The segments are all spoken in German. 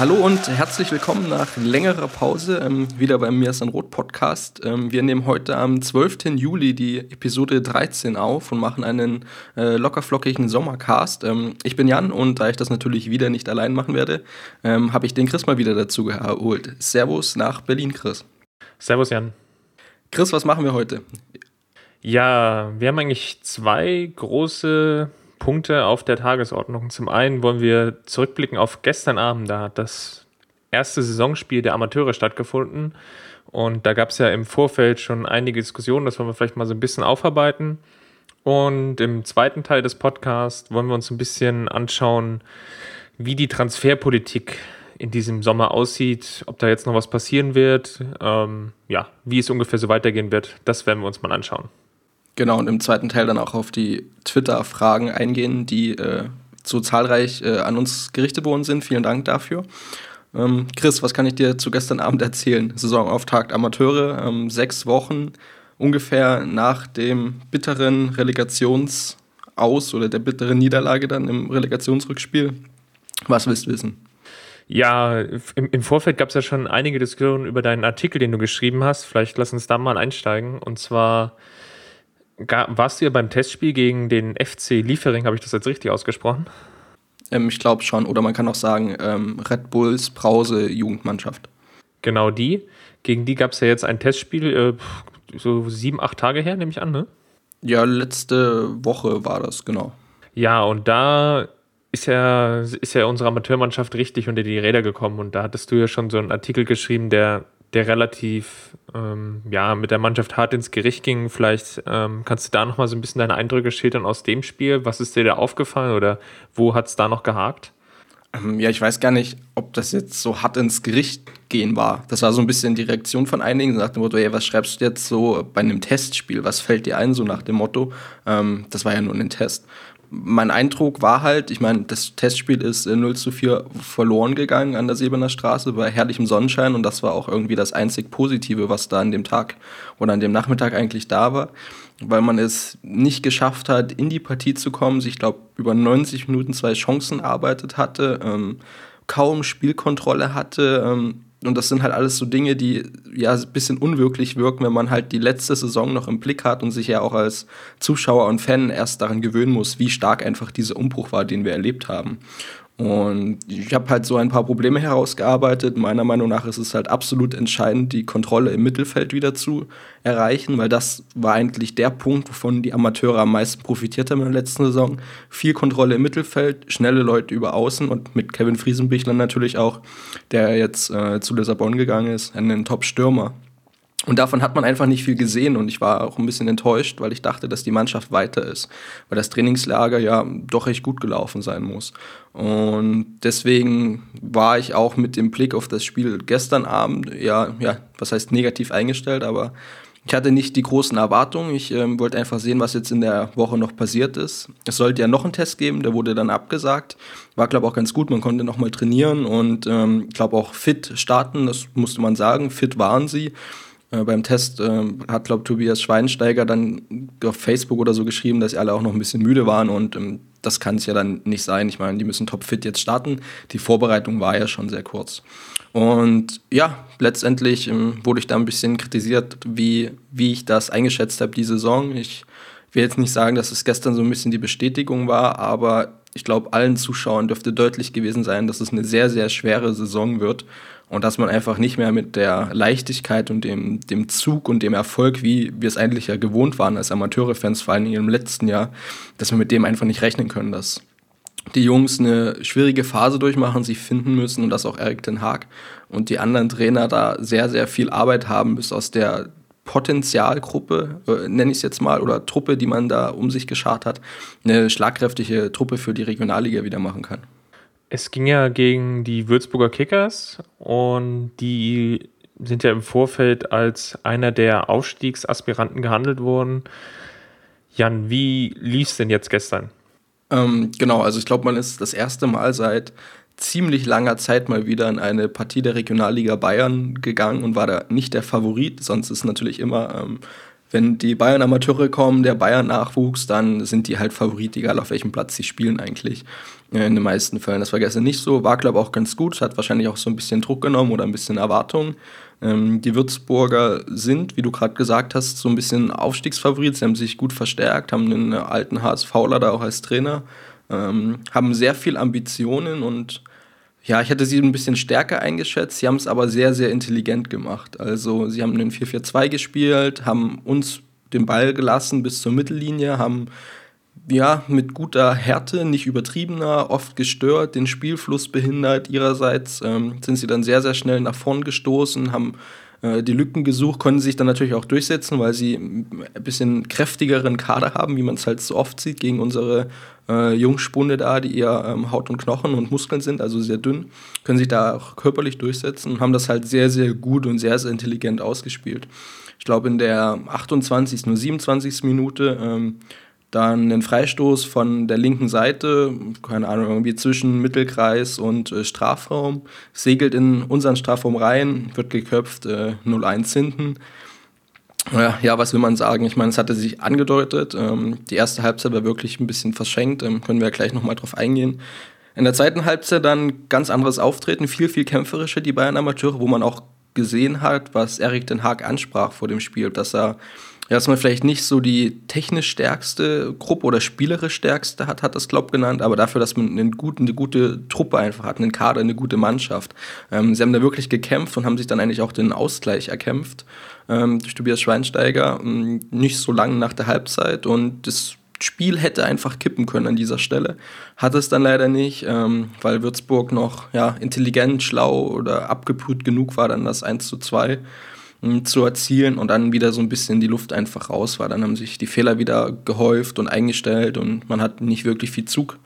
Hallo und herzlich willkommen nach längerer Pause ähm, wieder beim Mir ist ein Rot Podcast. Ähm, wir nehmen heute am 12. Juli die Episode 13 auf und machen einen äh, lockerflockigen Sommercast. Ähm, ich bin Jan und da ich das natürlich wieder nicht allein machen werde, ähm, habe ich den Chris mal wieder dazu geholt. Servus nach Berlin, Chris. Servus, Jan. Chris, was machen wir heute? Ja, wir haben eigentlich zwei große Punkte auf der Tagesordnung. Zum einen wollen wir zurückblicken auf gestern Abend. Da hat das erste Saisonspiel der Amateure stattgefunden. Und da gab es ja im Vorfeld schon einige Diskussionen. Das wollen wir vielleicht mal so ein bisschen aufarbeiten. Und im zweiten Teil des Podcasts wollen wir uns ein bisschen anschauen, wie die Transferpolitik in diesem Sommer aussieht, ob da jetzt noch was passieren wird, ähm, ja, wie es ungefähr so weitergehen wird, das werden wir uns mal anschauen. Genau, und im zweiten Teil dann auch auf die Twitter-Fragen eingehen, die äh, so zahlreich äh, an uns gerichtet worden sind. Vielen Dank dafür. Ähm, Chris, was kann ich dir zu gestern Abend erzählen? Saisonauftakt Amateure, ähm, sechs Wochen ungefähr nach dem bitteren Relegationsaus oder der bitteren Niederlage dann im Relegationsrückspiel. Was willst du wissen? Ja, im, im Vorfeld gab es ja schon einige Diskussionen über deinen Artikel, den du geschrieben hast. Vielleicht lass uns da mal einsteigen. Und zwar warst du ja beim Testspiel gegen den FC Liefering, habe ich das jetzt richtig ausgesprochen? Ähm, ich glaube schon. Oder man kann auch sagen, ähm, Red Bulls Brause Jugendmannschaft. Genau die. Gegen die gab es ja jetzt ein Testspiel, äh, so sieben, acht Tage her, nehme ich an, ne? Ja, letzte Woche war das, genau. Ja, und da ist ja, ist ja unsere Amateurmannschaft richtig unter die Räder gekommen. Und da hattest du ja schon so einen Artikel geschrieben, der der relativ ähm, ja, mit der Mannschaft hart ins Gericht ging. Vielleicht ähm, kannst du da nochmal so ein bisschen deine Eindrücke schildern aus dem Spiel. Was ist dir da aufgefallen oder wo hat es da noch gehakt? Ähm, ja, ich weiß gar nicht, ob das jetzt so hart ins Gericht gehen war. Das war so ein bisschen die Reaktion von einigen, nach dem Motto, hey, was schreibst du jetzt so bei einem Testspiel? Was fällt dir ein, so nach dem Motto? Ähm, das war ja nur ein Test mein Eindruck war halt, ich meine, das Testspiel ist 0 zu 4 verloren gegangen an der Silberner Straße bei herrlichem Sonnenschein und das war auch irgendwie das einzig Positive, was da an dem Tag oder an dem Nachmittag eigentlich da war, weil man es nicht geschafft hat, in die Partie zu kommen, sich, glaube über 90 Minuten zwei Chancen erarbeitet hatte, ähm, kaum Spielkontrolle hatte, ähm, und das sind halt alles so Dinge, die ja ein bisschen unwirklich wirken, wenn man halt die letzte Saison noch im Blick hat und sich ja auch als Zuschauer und Fan erst daran gewöhnen muss, wie stark einfach dieser Umbruch war, den wir erlebt haben. Und ich habe halt so ein paar Probleme herausgearbeitet. Meiner Meinung nach ist es halt absolut entscheidend, die Kontrolle im Mittelfeld wieder zu erreichen, weil das war eigentlich der Punkt, wovon die Amateure am meisten profitiert haben in der letzten Saison. Viel Kontrolle im Mittelfeld, schnelle Leute über Außen und mit Kevin Friesenbichler natürlich auch, der jetzt äh, zu Lissabon gegangen ist, einen Top-Stürmer. Und davon hat man einfach nicht viel gesehen und ich war auch ein bisschen enttäuscht, weil ich dachte, dass die Mannschaft weiter ist, weil das Trainingslager ja doch recht gut gelaufen sein muss. Und deswegen war ich auch mit dem Blick auf das Spiel gestern Abend, ja, ja, was heißt negativ eingestellt, aber ich hatte nicht die großen Erwartungen. Ich ähm, wollte einfach sehen, was jetzt in der Woche noch passiert ist. Es sollte ja noch einen Test geben, der wurde dann abgesagt. War, glaube ich, auch ganz gut. Man konnte noch mal trainieren und ähm, glaube auch fit starten, das musste man sagen. Fit waren sie. Äh, beim Test äh, hat, glaube Tobias Schweinsteiger dann auf Facebook oder so geschrieben, dass sie alle auch noch ein bisschen müde waren und ähm, das kann es ja dann nicht sein. Ich meine, die müssen topfit jetzt starten. Die Vorbereitung war ja schon sehr kurz. Und ja, letztendlich ähm, wurde ich da ein bisschen kritisiert, wie, wie ich das eingeschätzt habe, die Saison. Ich will jetzt nicht sagen, dass es gestern so ein bisschen die Bestätigung war, aber ich glaube, allen Zuschauern dürfte deutlich gewesen sein, dass es eine sehr, sehr schwere Saison wird und dass man einfach nicht mehr mit der Leichtigkeit und dem, dem Zug und dem Erfolg, wie wir es eigentlich ja gewohnt waren als Amateure-Fans, vor allem im letzten Jahr, dass wir mit dem einfach nicht rechnen können, dass die Jungs eine schwierige Phase durchmachen, sich finden müssen und das auch Erik Den Haag und die anderen Trainer da sehr, sehr viel Arbeit haben, bis aus der Potenzialgruppe, äh, nenne ich es jetzt mal, oder Truppe, die man da um sich geschart hat, eine schlagkräftige Truppe für die Regionalliga wieder machen kann. Es ging ja gegen die Würzburger Kickers und die sind ja im Vorfeld als einer der Aufstiegsaspiranten gehandelt worden. Jan, wie lief es denn jetzt gestern? Ähm, genau, also ich glaube, man ist das erste Mal seit ziemlich langer Zeit mal wieder in eine Partie der Regionalliga Bayern gegangen und war da nicht der Favorit. Sonst ist natürlich immer, ähm, wenn die Bayern-Amateure kommen, der Bayern-Nachwuchs, dann sind die halt Favorit, egal auf welchem Platz sie spielen eigentlich. Äh, in den meisten Fällen. Das war gestern nicht so, war glaube ich auch ganz gut, hat wahrscheinlich auch so ein bisschen Druck genommen oder ein bisschen Erwartung. Ähm, die Würzburger sind, wie du gerade gesagt hast, so ein bisschen Aufstiegsfavorit. Sie haben sich gut verstärkt, haben einen alten HSVler da auch als Trainer, ähm, haben sehr viel Ambitionen und ja, ich hätte sie ein bisschen stärker eingeschätzt. Sie haben es aber sehr, sehr intelligent gemacht. Also sie haben einen 4-4-2 gespielt, haben uns den Ball gelassen bis zur Mittellinie, haben ja mit guter Härte, nicht übertriebener, oft gestört, den Spielfluss behindert. Ihrerseits ähm, sind sie dann sehr, sehr schnell nach vorn gestoßen, haben äh, die Lücken gesucht, konnten sich dann natürlich auch durchsetzen, weil sie ein bisschen kräftigeren Kader haben, wie man es halt so oft sieht, gegen unsere äh, Jungspunde da, die eher ähm, Haut und Knochen und Muskeln sind, also sehr dünn, können sich da auch körperlich durchsetzen und haben das halt sehr, sehr gut und sehr, sehr intelligent ausgespielt. Ich glaube, in der 28., nur 27. Minute ähm, dann einen Freistoß von der linken Seite, keine Ahnung, irgendwie zwischen Mittelkreis und äh, Strafraum, segelt in unseren Strafraum rein, wird geköpft, äh, 0-1 hinten. Ja, ja, was will man sagen? Ich meine, es hatte sich angedeutet. Ähm, die erste Halbzeit war wirklich ein bisschen verschenkt, ähm, können wir ja gleich nochmal drauf eingehen. In der zweiten Halbzeit dann ganz anderes Auftreten, viel, viel kämpferischer, die Bayern Amateure, wo man auch gesehen hat, was Erik Den Haag ansprach vor dem Spiel, dass er ja, dass man vielleicht nicht so die technisch stärkste Gruppe oder spielerisch stärkste hat, hat das Klopp genannt, aber dafür, dass man einen guten, eine gute Truppe einfach hat, einen Kader, eine gute Mannschaft. Ähm, sie haben da wirklich gekämpft und haben sich dann eigentlich auch den Ausgleich erkämpft ähm, durch Tobias Schweinsteiger, ähm, nicht so lange nach der Halbzeit und das Spiel hätte einfach kippen können an dieser Stelle. Hat es dann leider nicht, ähm, weil Würzburg noch ja, intelligent, schlau oder abgebrüht genug war, dann das 1 zu 2 zu erzielen und dann wieder so ein bisschen die Luft einfach raus war. Dann haben sich die Fehler wieder gehäuft und eingestellt und man hat nicht wirklich viel Zug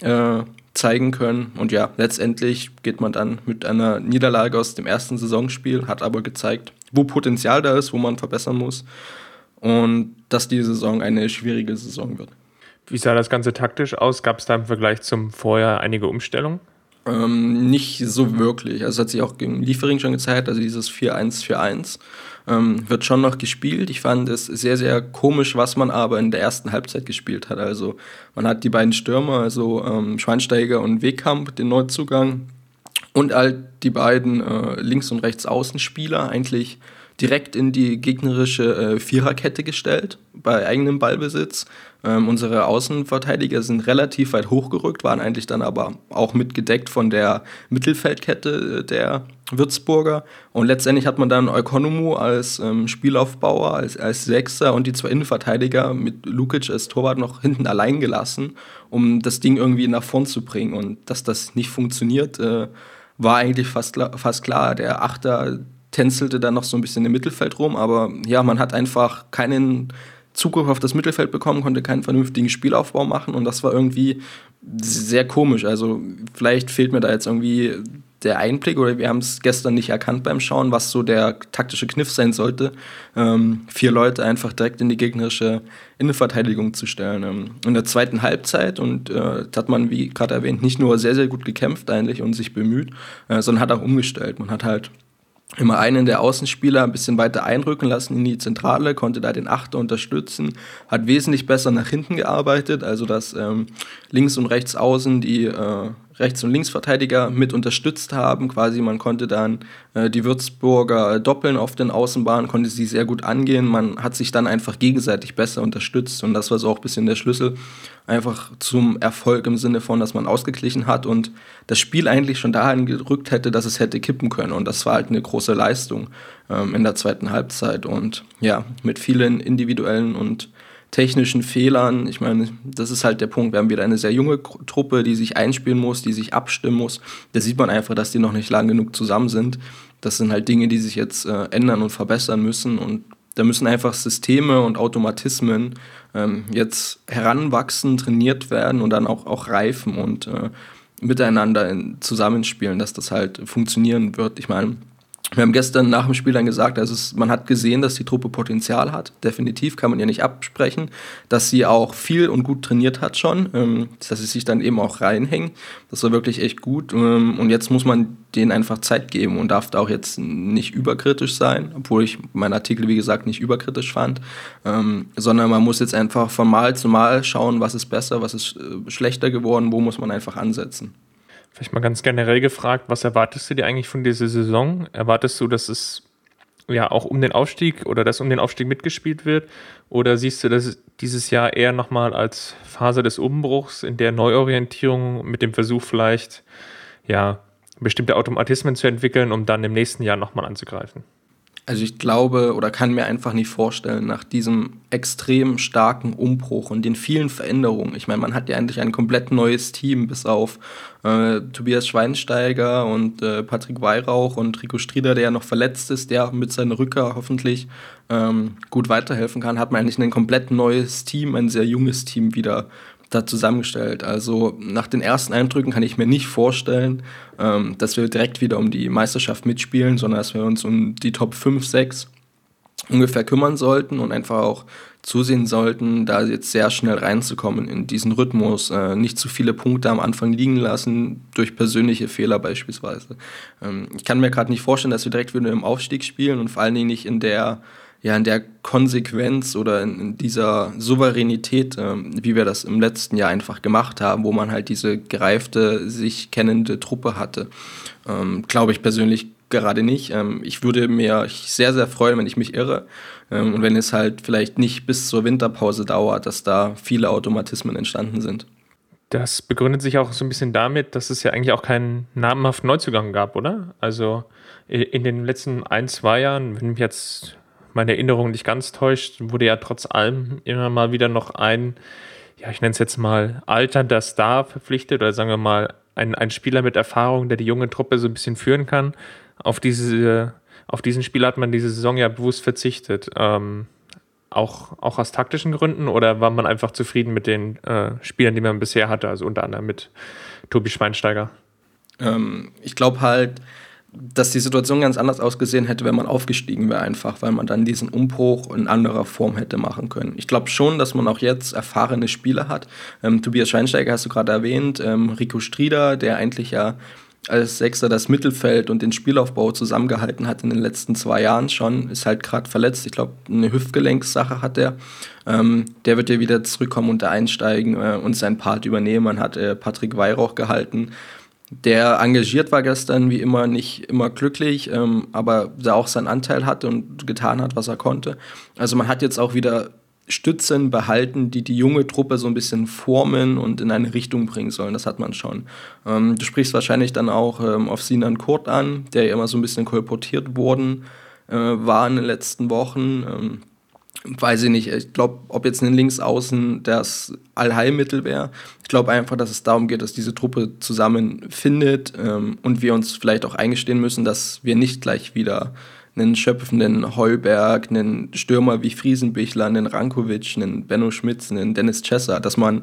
äh, zeigen können. Und ja, letztendlich geht man dann mit einer Niederlage aus dem ersten Saisonspiel, hat aber gezeigt, wo Potenzial da ist, wo man verbessern muss und dass die Saison eine schwierige Saison wird. Wie sah das Ganze taktisch aus? Gab es da im Vergleich zum Vorjahr einige Umstellungen? Ähm, nicht so wirklich. Also es hat sich auch gegen Liefering schon gezeigt, also dieses 4-1-4-1 ähm, wird schon noch gespielt. Ich fand es sehr, sehr komisch, was man aber in der ersten Halbzeit gespielt hat. Also man hat die beiden Stürmer, also ähm, Schweinsteiger und Wegkamp, den Neuzugang und halt die beiden äh, Links- und Rechts-Außenspieler eigentlich direkt in die gegnerische äh, Viererkette gestellt, bei eigenem Ballbesitz. Ähm, unsere Außenverteidiger sind relativ weit hochgerückt, waren eigentlich dann aber auch mitgedeckt von der Mittelfeldkette äh, der Würzburger. Und letztendlich hat man dann Eukonomu als ähm, Spielaufbauer, als, als Sechser und die zwei Innenverteidiger mit Lukic als Torwart noch hinten allein gelassen, um das Ding irgendwie nach vorn zu bringen. Und dass das nicht funktioniert, äh, war eigentlich fast, fast klar. Der Achter tänzelte dann noch so ein bisschen im Mittelfeld rum, aber ja, man hat einfach keinen Zugriff auf das Mittelfeld bekommen, konnte keinen vernünftigen Spielaufbau machen und das war irgendwie sehr komisch. Also vielleicht fehlt mir da jetzt irgendwie der Einblick oder wir haben es gestern nicht erkannt beim Schauen, was so der taktische Kniff sein sollte, ähm, vier Leute einfach direkt in die gegnerische Innenverteidigung zu stellen. Ähm, in der zweiten Halbzeit und äh, hat man, wie gerade erwähnt, nicht nur sehr, sehr gut gekämpft eigentlich und sich bemüht, äh, sondern hat auch umgestellt. Man hat halt immer einen der Außenspieler ein bisschen weiter einrücken lassen in die Zentrale, konnte da den Achter unterstützen, hat wesentlich besser nach hinten gearbeitet, also dass ähm, links und rechts außen die äh, Rechts- und Linksverteidiger mit unterstützt haben. Quasi man konnte dann äh, die Würzburger doppeln auf den Außenbahnen, konnte sie sehr gut angehen. Man hat sich dann einfach gegenseitig besser unterstützt und das war so auch ein bisschen der Schlüssel einfach zum Erfolg im Sinne von, dass man ausgeglichen hat und das Spiel eigentlich schon dahin gerückt hätte, dass es hätte kippen können und das war halt eine große Leistung ähm, in der zweiten Halbzeit und ja, mit vielen individuellen und technischen Fehlern. Ich meine, das ist halt der Punkt. Wir haben wieder eine sehr junge Truppe, die sich einspielen muss, die sich abstimmen muss. Da sieht man einfach, dass die noch nicht lang genug zusammen sind. Das sind halt Dinge, die sich jetzt äh, ändern und verbessern müssen. Und da müssen einfach Systeme und Automatismen ähm, jetzt heranwachsen, trainiert werden und dann auch, auch reifen und äh, miteinander in, zusammenspielen, dass das halt funktionieren wird. Ich meine, Wir haben gestern nach dem Spiel dann gesagt, also es, man hat gesehen, dass die Truppe Potenzial hat. Definitiv kann man ja nicht absprechen, dass sie auch viel und gut trainiert hat schon, ähm, dass sie sich dann eben auch reinhängen. Das war wirklich echt gut. Ähm, und jetzt muss man denen einfach Zeit geben und darf da auch jetzt nicht überkritisch sein, obwohl ich meinen Artikel, wie gesagt, nicht überkritisch fand, ähm, sondern man muss jetzt einfach von Mal zu Mal schauen, was ist besser, was ist äh, schlechter geworden, wo muss man einfach ansetzen. Vielleicht mal ganz generell gefragt, was erwartest du dir eigentlich von dieser Saison? Erwartest du, dass es ja auch um den Aufstieg oder dass um den Aufstieg mitgespielt wird? Oder siehst du das dieses Jahr eher nochmal als Phase des Umbruchs, in der Neuorientierung mit dem Versuch vielleicht, ja, bestimmte Automatismen zu entwickeln, um dann im nächsten Jahr nochmal anzugreifen? Also ich glaube oder kann mir einfach nicht vorstellen, nach diesem extrem starken Umbruch und den vielen Veränderungen, ich meine, man hat ja eigentlich ein komplett neues Team, bis auf äh, Tobias Schweinsteiger und äh, Patrick Weihrauch und Rico Strieder, der ja noch verletzt ist, der mit seiner Rücker hoffentlich ähm, gut weiterhelfen kann, hat man eigentlich ein komplett neues Team, ein sehr junges Team wieder da zusammengestellt. Also nach den ersten Eindrücken kann ich mir nicht vorstellen, ähm, dass wir direkt wieder um die Meisterschaft mitspielen, sondern dass wir uns um die Top 5, 6 ungefähr kümmern sollten und einfach auch zusehen sollten, da jetzt sehr schnell reinzukommen in diesen Rhythmus, äh, nicht zu viele Punkte am Anfang liegen lassen, durch persönliche Fehler beispielsweise. Ähm, ich kann mir gerade nicht vorstellen, dass wir direkt wieder im Aufstieg spielen und vor allen Dingen nicht in der ja in der Konsequenz oder in, dieser Souveränität, ähm, wie wir das im letzten Jahr einfach gemacht haben, wo man halt diese gereifte, sich kennende Truppe hatte. Ähm, Glaube ich persönlich gerade nicht. Ähm, ich würde mir sehr, sehr freuen, wenn ich mich irre. Ähm, und wenn es halt vielleicht nicht bis zur Winterpause dauert, dass da viele Automatismen entstanden sind. Das begründet sich auch so ein bisschen damit, dass es ja eigentlich auch keinen namenhaften Neuzugang gab, oder? Also in den letzten ein, zwei Jahren, wenn mich jetzt meine Erinnerung nicht ganz täuscht, wurde ja trotz allem immer mal wieder noch ein, ja, ich nenne es jetzt mal alternder Star verpflichtet oder sagen wir mal ein, ein Spieler mit Erfahrung, der die junge Truppe so ein bisschen führen kann. Auf, diese, auf diesen Spieler hat man diese Saison ja bewusst verzichtet. Ähm, auch, auch aus taktischen Gründen oder war man einfach zufrieden mit den äh, Spielern, die man bisher hatte, also unter anderem mit Tobi Schweinsteiger? Ähm, ich glaube halt, dass die Situation ganz anders ausgesehen hätte, wenn man aufgestiegen wäre, einfach, weil man dann diesen Umbruch in anderer Form hätte machen können. Ich glaube schon, dass man auch jetzt erfahrene Spieler hat. Ähm, Tobias Schweinsteiger hast du gerade erwähnt, ähm, Rico Strieder, der eigentlich ja als Sechser das Mittelfeld und den Spielaufbau zusammengehalten hat in den letzten zwei Jahren schon, ist halt gerade verletzt. Ich glaube, eine Hüftgelenkssache hat er. Ähm, der wird ja wieder zurückkommen und da einsteigen äh, und seinen Part übernehmen. Man hat äh, Patrick Weihrauch gehalten, der engagiert war gestern, wie immer, nicht immer glücklich, ähm, aber der auch seinen Anteil hat und getan hat, was er konnte. Also man hat jetzt auch wieder Stützen behalten, die die junge Truppe so ein bisschen formen und in eine Richtung bringen sollen. Das hat man schon. Ähm, du sprichst wahrscheinlich dann auch ähm, auf Sinan Kurt an, der ja immer so ein bisschen kolportiert worden äh, war in den letzten Wochen. Ähm, weiß ich nicht, ich glaube, ob jetzt ein Linksaußen das Allheilmittel wäre. Ich glaube einfach, dass es darum geht, dass diese Truppe zusammenfindet ähm, und wir uns vielleicht auch eingestehen müssen, dass wir nicht gleich wieder einen schöpfenden Heuberg, einen Stürmer wie Friesenbichler, einen Rankovic, einen Benno Schmitz, einen Dennis Chesser, dass man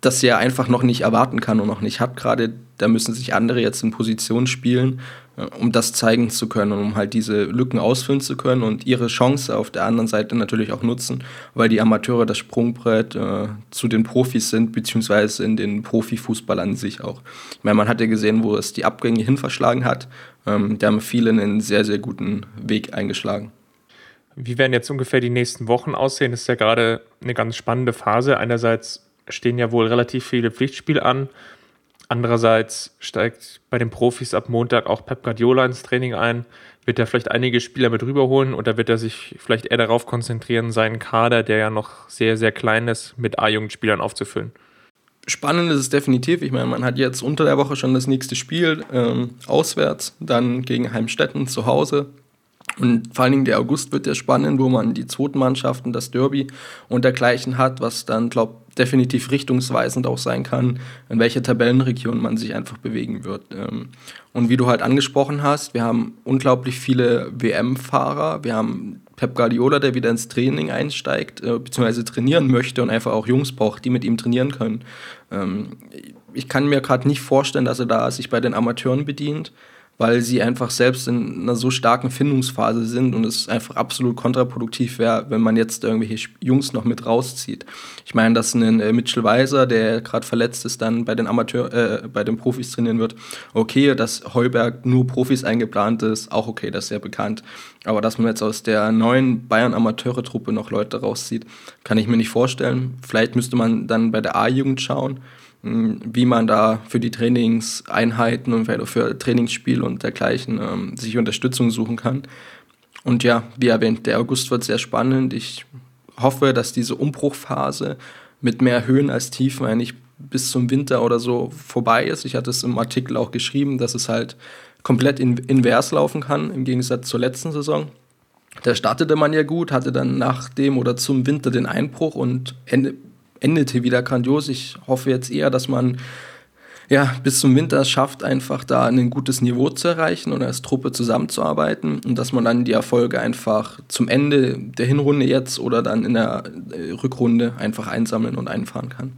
das ja einfach noch nicht erwarten kann und noch nicht hat. Gerade da müssen sich andere jetzt in Position spielen, äh, um das zeigen zu können und um halt diese Lücken ausfüllen zu können und ihre Chance auf der anderen Seite natürlich auch nutzen, weil die Amateure das Sprungbrett äh, zu den Profis sind, beziehungsweise in den Profifußball an sich auch. Ich meine, man hat ja gesehen, wo es die Abgänge hin verschlagen hat. Ähm, da haben viele einen sehr, sehr guten Weg eingeschlagen. Wie werden jetzt ungefähr die nächsten Wochen aussehen? Das ist ja gerade eine ganz spannende Phase. Einerseits stehen ja wohl relativ viele Pflichtspiele an. Andererseits steigt bei den Profis ab Montag auch Pep Guardiola ins Training ein. Wird er vielleicht einige Spieler mit rüberholen oder wird er sich vielleicht eher darauf konzentrieren, seinen Kader, der ja noch sehr, sehr klein ist, mit A-Jugendspielern aufzufüllen? Spannend ist es definitiv. Ich meine, man hat jetzt unter der Woche schon das nächste Spiel ähm, auswärts, dann gegen Heimstetten zu Hause. Und vor allen Dingen der August wird ja spannend, wo man die zweiten Mannschaften, das Derby und dergleichen hat, was dann, glaube definitiv richtungsweisend auch sein kann, in welcher Tabellenregion man sich einfach bewegen wird. Ähm, und wie du halt angesprochen hast, wir haben unglaublich viele WM-Fahrer, wir haben Pep Guardiola, der wieder ins Training einsteigt, äh, beziehungsweise trainieren möchte und einfach auch Jungs braucht, die mit ihm trainieren können. Ähm, ich kann mir gerade nicht vorstellen, dass er da sich bei den Amateuren bedient weil sie einfach selbst in einer so starken Findungsphase sind und es einfach absolut kontraproduktiv wäre, wenn man jetzt irgendwelche Jungs noch mit rauszieht. Ich meine, dass ein äh, Mitchell Weiser, der gerade verletzt ist, dann bei den Amateur, äh, bei den Profis trainieren wird, okay, dass Heuberg nur Profis eingeplant ist, auch okay, das ist sehr bekannt. Aber dass man jetzt aus der neuen Bayern-Amateure-Truppe noch Leute rauszieht, kann ich mir nicht vorstellen. Vielleicht müsste man dann bei der A-Jugend schauen, wie man da für die Trainingseinheiten und für Trainingsspiel und dergleichen ähm, sich Unterstützung suchen kann. Und ja, wie erwähnt, der August wird sehr spannend. Ich hoffe, dass diese Umbruchphase mit mehr Höhen als Tiefen eigentlich bis zum Winter oder so vorbei ist. Ich hatte es im Artikel auch geschrieben, dass es halt komplett in, invers laufen kann, im Gegensatz zur letzten Saison. Da startete man ja gut, hatte dann nach dem oder zum Winter den Einbruch und ende, endete wieder grandios. Ich hoffe jetzt eher, dass man ja, bis zum Winter schafft, einfach da ein gutes Niveau zu erreichen und als Truppe zusammenzuarbeiten und dass man dann die Erfolge einfach zum Ende der Hinrunde jetzt oder dann in der äh, Rückrunde einfach einsammeln und einfahren kann.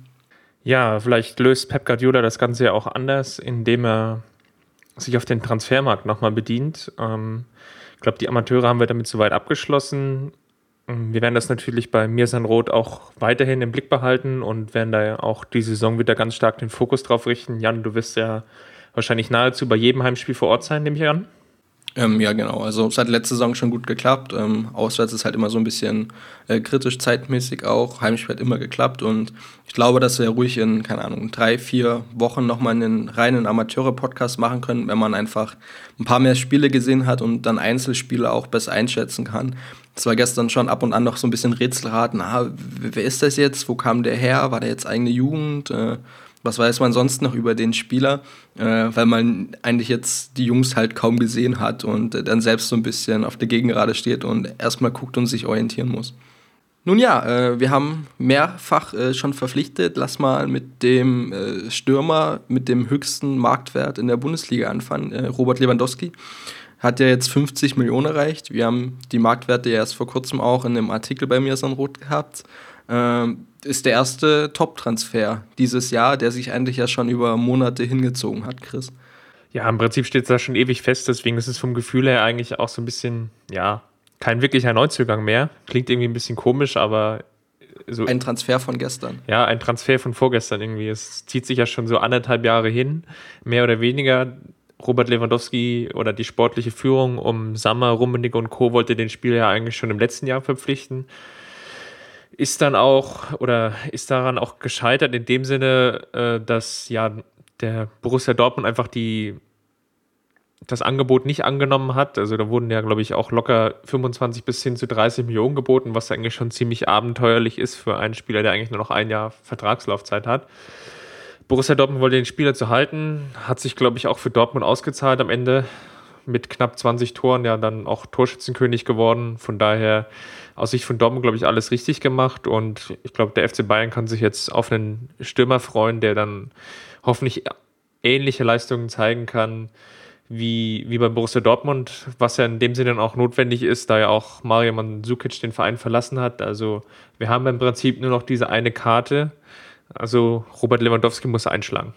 Ja, vielleicht löst Pep Guardiola das Ganze ja auch anders, indem er sich auf den Transfermarkt nochmal bedient. Ähm, ich glaube, die Amateure haben wir damit soweit abgeschlossen. Ähm, wir werden das natürlich bei Mirsan Roth auch weiterhin im Blick behalten und werden da auch die Saison wieder ganz stark den Fokus drauf richten. Jan, du wirst ja wahrscheinlich nahezu bei jedem Heimspiel vor Ort sein, nehme ich an. Ähm, ja, genau. Also es hat letzte Saison schon gut geklappt. Ähm, auswärts ist halt immer so ein bisschen äh, kritisch zeitmäßig auch. Heimspiel hat immer geklappt und ich glaube, dass wir ruhig in, keine Ahnung, drei, vier Wochen nochmal einen reinen Amateure-Podcast machen können, wenn man einfach ein paar mehr Spiele gesehen hat und dann Einzelspiele auch besser einschätzen kann. Es war gestern schon ab und an noch so ein bisschen Rätselraten. Ah, wer ist das jetzt? Wo kam der her? War der jetzt eigene Jugend? Äh, was weiß man sonst noch über den Spieler, äh, weil man eigentlich jetzt die Jungs halt kaum gesehen hat und äh, dann selbst so ein bisschen auf der Gegengrade steht und erstmal guckt und sich orientieren muss. Nun ja, äh, wir haben mehrfach äh, schon verpflichtet. Lass mal mit dem äh, Stürmer mit dem höchsten Marktwert in der Bundesliga anfangen, Robert Lewandowski. Hat ja jetzt 50 Millionen erreicht. Wir haben die Marktwerte erst vor kurzem auch in einem Artikel bei mir so Rot gehabt. Ähm, ist der erste Top-Transfer dieses Jahr, der sich eigentlich ja schon über Monate hingezogen hat, Chris. Ja, im Prinzip steht es da schon ewig fest, deswegen ist es vom Gefühl her eigentlich auch so ein bisschen, ja, kein wirklicher Neuzugang mehr. Klingt irgendwie ein bisschen komisch, aber so. Ein Transfer von gestern. Ja, ein Transfer von vorgestern irgendwie. Es zieht sich ja schon so anderthalb Jahre hin, mehr oder weniger. Robert Lewandowski oder die sportliche Führung um Sammer, Rummenigge und Co. wollte den Spieler ja eigentlich schon im letzten Jahr verpflichten ist dann auch oder ist daran auch gescheitert in dem Sinne, äh, dass ja der Borussia Dortmund einfach die das Angebot nicht angenommen hat. Also da wurden ja, glaube ich, auch locker 25 bis hin zu 30 Millionen geboten, was eigentlich schon ziemlich abenteuerlich ist für einen Spieler, der eigentlich nur noch ein Jahr Vertragslaufzeit hat. Borussia Dortmund wollte den Spieler zu halten, hat sich, glaube ich, auch für Dortmund ausgezahlt am Ende mit knapp 20 Toren ja dann auch Torschützenkönig geworden. Von daher aus Sicht von Dortmund, glaube ich, alles richtig gemacht. Und ich glaube, der FC Bayern kann sich jetzt auf einen Stürmer freuen, der dann hoffentlich ähnliche Leistungen zeigen kann wie, wie bei Borussia Dortmund, was ja in dem Sinne auch notwendig ist, da ja auch Mario Mandzukic den Verein verlassen hat. Also wir haben im Prinzip nur noch diese eine Karte. Also Robert Lewandowski muss einschlagen.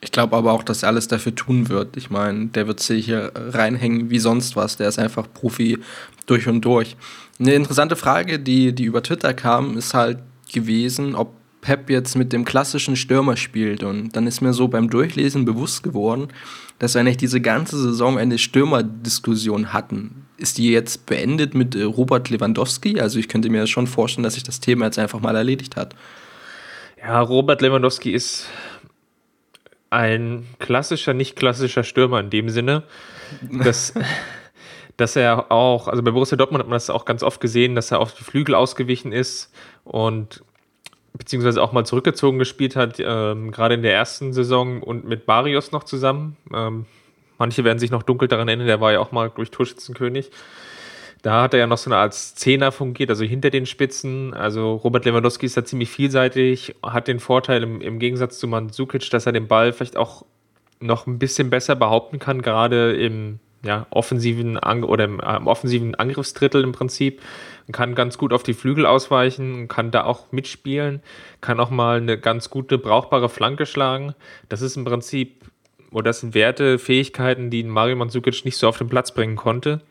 Ich glaube aber auch, dass er alles dafür tun wird. Ich meine, der wird sich hier reinhängen wie sonst was. Der ist einfach Profi durch und durch. Eine interessante Frage, die, die über Twitter kam, ist halt gewesen, ob Pep jetzt mit dem klassischen Stürmer spielt. Und dann ist mir so beim Durchlesen bewusst geworden, dass wir eigentlich diese ganze Saison eine Stürmerdiskussion hatten. Ist die jetzt beendet mit äh, Robert Lewandowski? Also ich könnte mir schon vorstellen, dass sich das Thema jetzt einfach mal erledigt hat. Ja, Robert Lewandowski ist ein klassischer, nicht klassischer Stürmer in dem Sinne, dass, dass er auch, also bei Borussia Dortmund hat man das auch ganz oft gesehen, dass er auf die Flügel ausgewichen ist und beziehungsweise auch mal zurückgezogen gespielt hat, ähm, gerade in der ersten Saison und mit Barrios noch zusammen. Ähm, manche werden sich noch dunkel daran erinnern, der war ja auch mal durch Torschützenkönig. Da hat er ja noch so eine Art Zehner fungiert, also hinter den Spitzen. Also Robert Lewandowski ist da ziemlich vielseitig, hat den Vorteil im, im Gegensatz zu Mandzukic, dass er den Ball vielleicht auch noch ein bisschen besser behaupten kann, gerade im ja, offensiven Ang oder im, äh, im, offensiven Angriffsdrittel im Prinzip. Kann ganz gut auf die Flügel ausweichen, kann da auch mitspielen, kann auch mal eine ganz gute, brauchbare Flanke schlagen. Das ist im Prinzip oder das sind Werte, Fähigkeiten, die Mario Mandzukic nicht so auf den Platz bringen konnte,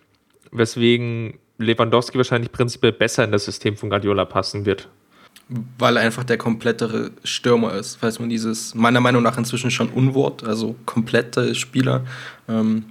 weswegen Lewandowski wahrscheinlich prinzipiell besser in das System von Guardiola passen wird. Weil er einfach der komplettere Stürmer ist, falls man dieses, meiner Meinung nach inzwischen schon Unwort, also komplette Spieler, ähm,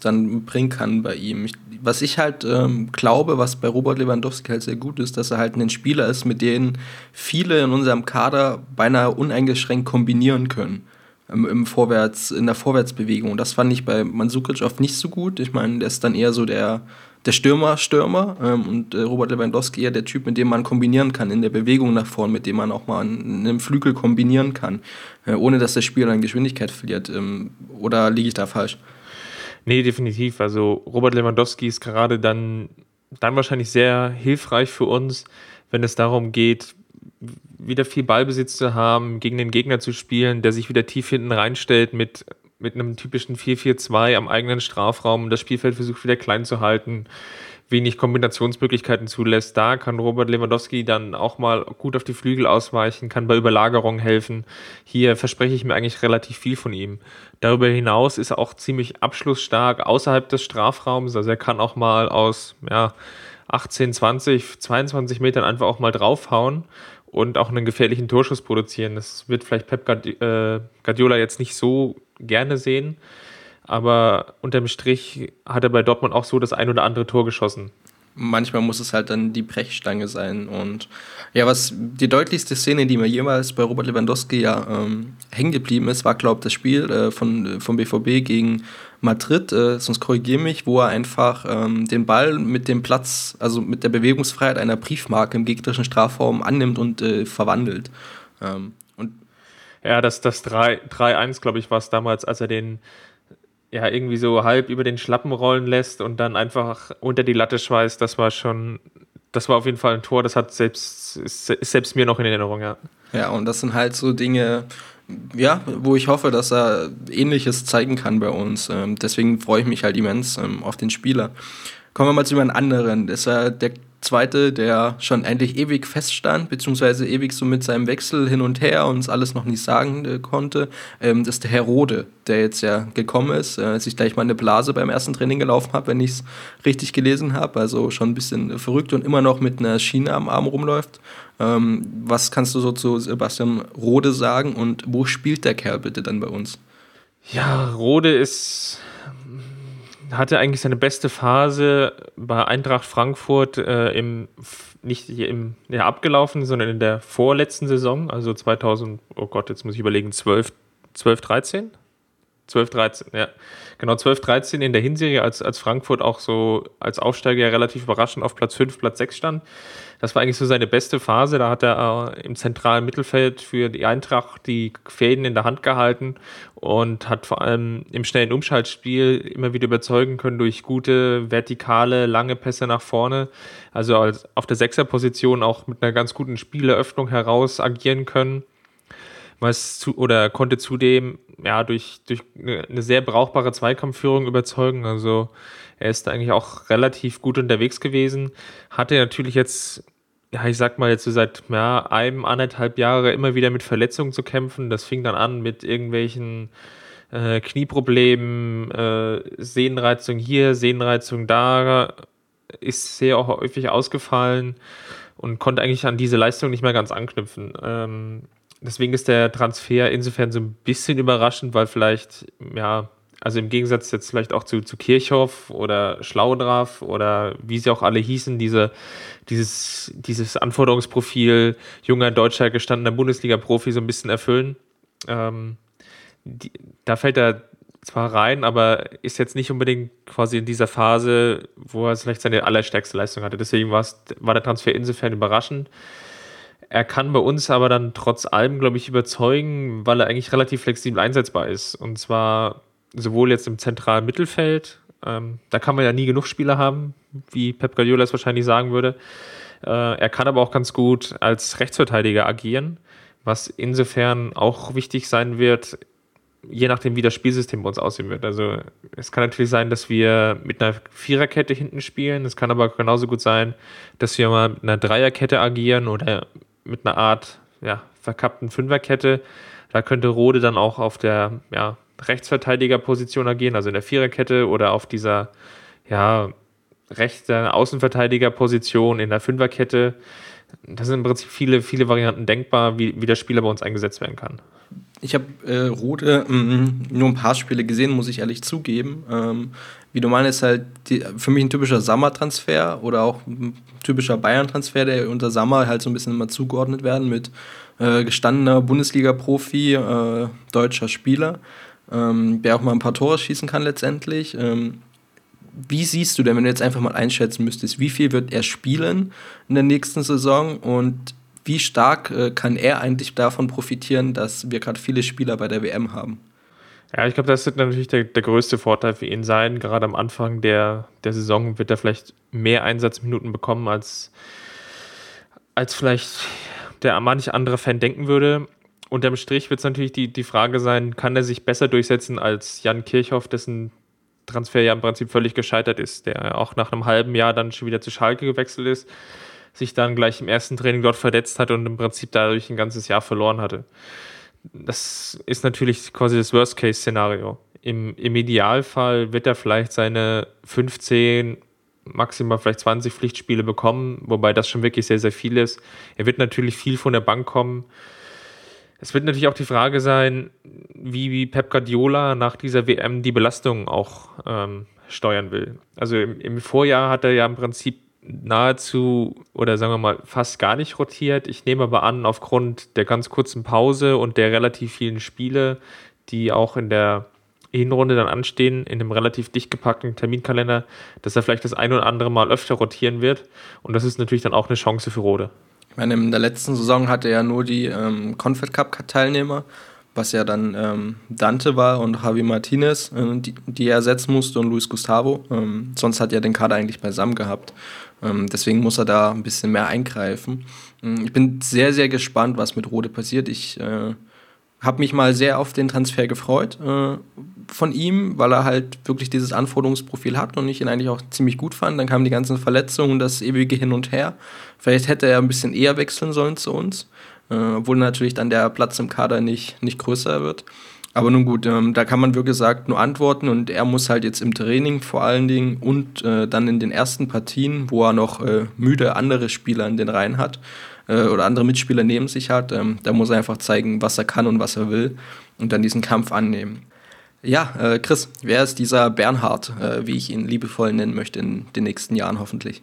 dann bringen kann bei ihm. Ich, was ich halt ähm, glaube, was bei Robert Lewandowski halt sehr gut ist, dass er halt ein Spieler ist, mit dem viele in unserem Kader beinahe uneingeschränkt kombinieren können. Im, im Vorwärts, in der Vorwärtsbewegung. Das fand ich bei Mansukic oft nicht so gut. Ich meine, der ist dann eher so der, der Stürmer, Stürmer ähm, und äh, Robert Lewandowski eher der Typ, mit dem man kombinieren kann, in der Bewegung nach vorn, mit dem man auch mal in einem Flügel kombinieren kann, äh, ohne dass der Spieler an Geschwindigkeit verliert. Ähm, oder liege ich da falsch? Nee, definitiv. Also Robert Lewandowski ist gerade dann, dann wahrscheinlich sehr hilfreich für uns, wenn es darum geht, wieder viel Ballbesitz zu haben, gegen den Gegner zu spielen, der sich wieder tief hinten reinstellt mit, mit einem typischen 4-4-2 am eigenen Strafraum und das Spielfeld versucht wieder klein zu halten, wenig Kombinationsmöglichkeiten zulässt. Da kann Robert Lewandowski dann auch mal gut auf die Flügel ausweichen, kann bei Überlagerungen helfen. Hier verspreche ich mir eigentlich relativ viel von ihm. Darüber hinaus ist er auch ziemlich abschlussstark außerhalb des Strafraums. Also er kann auch mal aus ja, 18, 20, 22 Metern einfach auch mal draufhauen und auch einen gefährlichen Torschuss produzieren. Das wird vielleicht Pep äh, Guardiola jetzt nicht so gerne sehen. Aber unterm Strich hat er bei Dortmund auch so das ein oder andere Tor geschossen. Manchmal muss es halt dann die Brechstange sein. Und ja, was die deutlichste Szene, die mir jemals bei Robert Lewandowski ja ähm, hängen geblieben ist, war, glaube ich, das Spiel äh, von, vom BVB gegen Madrid, äh, sonst korrigiere mich, wo er einfach ähm, den Ball mit dem Platz, also mit der Bewegungsfreiheit einer Briefmarke im gegnerischen Strafraum annimmt und äh, verwandelt. Ähm, und ja, das, das 3-1, glaube ich, war es damals, als er den ja, irgendwie so halb über den Schlappen rollen lässt und dann einfach unter die Latte schweißt, das war schon, das war auf jeden Fall ein Tor, das hat selbst, ist, selbst mir noch in Erinnerung, ja. Ja, und das sind halt so Dinge, ja, wo ich hoffe, dass er Ähnliches zeigen kann bei uns. Ähm, deswegen freue ich mich halt immens ähm, auf den Spieler. Kommen wir mal zu einem anderen. Das ja der zweite, der schon eigentlich ewig feststand, beziehungsweise ewig so mit seinem Wechsel hin und her uns alles noch nicht sagen äh, konnte, ähm, ist der Herr Rode, der jetzt ja gekommen ist, äh, sich gleich mal eine Blase beim ersten Training gelaufen hat, wenn ich es richtig gelesen habe, also schon ein bisschen verrückt und immer noch mit einer Schiene am Arm rumläuft. Ähm, was kannst du so zu Sebastian Rode sagen und wo spielt der Kerl bitte dann bei uns? Ja, Rode ist hatte eigentlich seine beste Phase bei Eintracht Frankfurt äh, im nicht im ja, abgelaufen, sondern in der vorletzten Saison, also 2000, oh Gott, jetzt muss ich überlegen, 12, 12 13? 12, 13, ja. Genau, 12, 13 in der Hinserie, als, als Frankfurt auch so als Aufsteiger relativ überraschend auf Platz 5, Platz 6 stand. Das war eigentlich so seine beste Phase. Da hat er äh, im zentralen Mittelfeld für die Eintracht die Fäden in der Hand gehalten und hat vor allem im schnellen Umschaltspiel immer wieder überzeugen können durch gute, vertikale, lange Pässe nach vorne. Also als, auf der Sechserposition auch mit einer ganz guten Spieleröffnung heraus agieren können was zu, oder konnte zudem ja durch, durch eine sehr brauchbare Zweikampfführung überzeugen. Also er ist eigentlich auch relativ gut unterwegs gewesen. Hatte natürlich jetzt, ja, ich sag mal jetzt so seit ja, einem, anderthalb Jahre immer wieder mit Verletzungen zu kämpfen. Das fing dann an mit irgendwelchen äh, Knieproblemen, äh, Sehnenreizung hier, Sehnenreizung da, ist sehr häufig ausgefallen und konnte eigentlich an diese Leistung nicht mehr ganz anknüpfen. Ähm, deswegen ist der Transfer insofern so ein bisschen überraschend, weil vielleicht, ja, also im Gegensatz jetzt vielleicht auch zu, zu Kirchhoff oder Schlaudraff oder wie sie auch alle hießen, diese, dieses, dieses Anforderungsprofil junger deutscher gestandener Bundesliga-Profi so ein bisschen erfüllen. Ähm, die, da fällt er zwar rein, aber ist jetzt nicht unbedingt quasi in dieser Phase, wo er vielleicht seine allerstärkste Leistung hatte. Deswegen war der Transfer insofern überraschend. Er kann bei uns aber dann trotz allem, glaube ich, überzeugen, weil er eigentlich relativ flexibel einsetzbar ist. Und zwar sowohl jetzt im zentralen Mittelfeld, ähm, da kann man ja nie genug Spieler haben, wie Pep Guardiola es wahrscheinlich sagen würde. Äh, er kann aber auch ganz gut als Rechtsverteidiger agieren, was insofern auch wichtig sein wird, je nachdem, wie das Spielsystem bei uns aussehen wird. Also es kann natürlich sein, dass wir mit einer Viererkette hinten spielen. Es kann aber genauso gut sein, dass wir mal mit einer Dreierkette agieren oder mit einer Art ja, verkappten Fünferkette. Da könnte Rode dann auch auf der ja, Rechtsverteidigerposition agieren, also in der Viererkette oder auf dieser ja, rechter Außenverteidigerposition in der Fünferkette. Da sind im Prinzip viele, viele Varianten denkbar, wie, wie der Spieler bei uns eingesetzt werden kann. Ich habe äh, Rode mm, nur ein paar Spiele gesehen, muss ich ehrlich zugeben. Ähm, wie du meinst, ist halt die, für mich ein typischer Sommertransfer oder auch ein typischer Bayern-Transfer, der unter Sommer halt so ein bisschen immer zugeordnet werden mit äh, gestandener Bundesliga-Profi, äh, deutscher Spieler, ähm, der auch mal ein paar Tore schießen kann letztendlich. Ähm, wie siehst du denn, wenn du jetzt einfach mal einschätzen müsstest, wie viel wird er spielen in der nächsten Saison und wie stark äh, kann er eigentlich davon profitieren, dass wir gerade viele Spieler bei der WM haben? Ja, ich glaube, das wird natürlich der, der größte Vorteil für ihn sein. Gerade am Anfang der, der Saison wird er vielleicht mehr Einsatzminuten bekommen, als, als vielleicht der manch andere Fan denken würde. Unterm Strich wird es natürlich die, die Frage sein, kann er sich besser durchsetzen als Jan Kirchhoff, dessen Transfer ja im Prinzip völlig gescheitert ist, der auch nach einem halben Jahr dann schon wieder zu Schalke gewechselt ist, sich dann gleich im ersten Training dort verletzt hat und im Prinzip dadurch ein ganzes Jahr verloren hatte. Das ist natürlich quasi das Worst-Case-Szenario. Im, Im Idealfall wird er vielleicht seine 15, maximal vielleicht 20 Pflichtspiele bekommen, wobei das schon wirklich sehr, sehr viel ist. Er wird natürlich viel von der Bank kommen. Es wird natürlich auch die Frage sein, wie, wie Pep Guardiola nach dieser WM die Belastung auch ähm, steuern will. Also im, im, Vorjahr hat er ja im Prinzip nahezu oder sagen wir mal fast gar nicht rotiert. Ich nehme aber an, aufgrund der ganz kurzen Pause und der relativ vielen Spiele, die auch in der Hinrunde dann anstehen, in einem relativ dicht gepackten Terminkalender, dass er vielleicht das ein oder andere Mal öfter rotieren wird. Und das ist natürlich dann auch eine Chance für Rode meine, in der letzten Saison hatte er nur die ähm, Confed Cup-Teilnehmer, was ja dann ähm, Dante war und Javi Martinez, äh, die, die, er ersetzen musste und Luis Gustavo. Ähm, sonst hat er den Kader eigentlich beisammen gehabt. Ähm, deswegen muss er da ein bisschen mehr eingreifen. Ähm, ich bin sehr, sehr gespannt, was mit Rode passiert. Ich äh, habe mich mal sehr auf den Transfer gefreut äh, von ihm, weil er halt wirklich dieses Anforderungsprofil hat und ich ihn eigentlich auch ziemlich gut fand. Dann kamen die ganzen Verletzungen, das ewige Hin und Her. Vielleicht hätte er ein bisschen eher wechseln sollen zu uns, äh, obwohl natürlich dann der Platz im Kader nicht, nicht größer wird. Aber nun gut, ähm, da kann man wie gesagt nur antworten und er muss halt jetzt im Training vor allen Dingen und äh, dann in den ersten Partien, wo er noch äh, müde andere Spieler in den Reihen hat, äh, oder andere Mitspieler neben sich hat. Ähm, da muss er einfach zeigen, was er kann und was er will und dann diesen Kampf annehmen. Ja, äh, Chris, wer ist dieser Bernhard, äh, wie ich ihn liebevoll nennen möchte in den nächsten Jahren hoffentlich?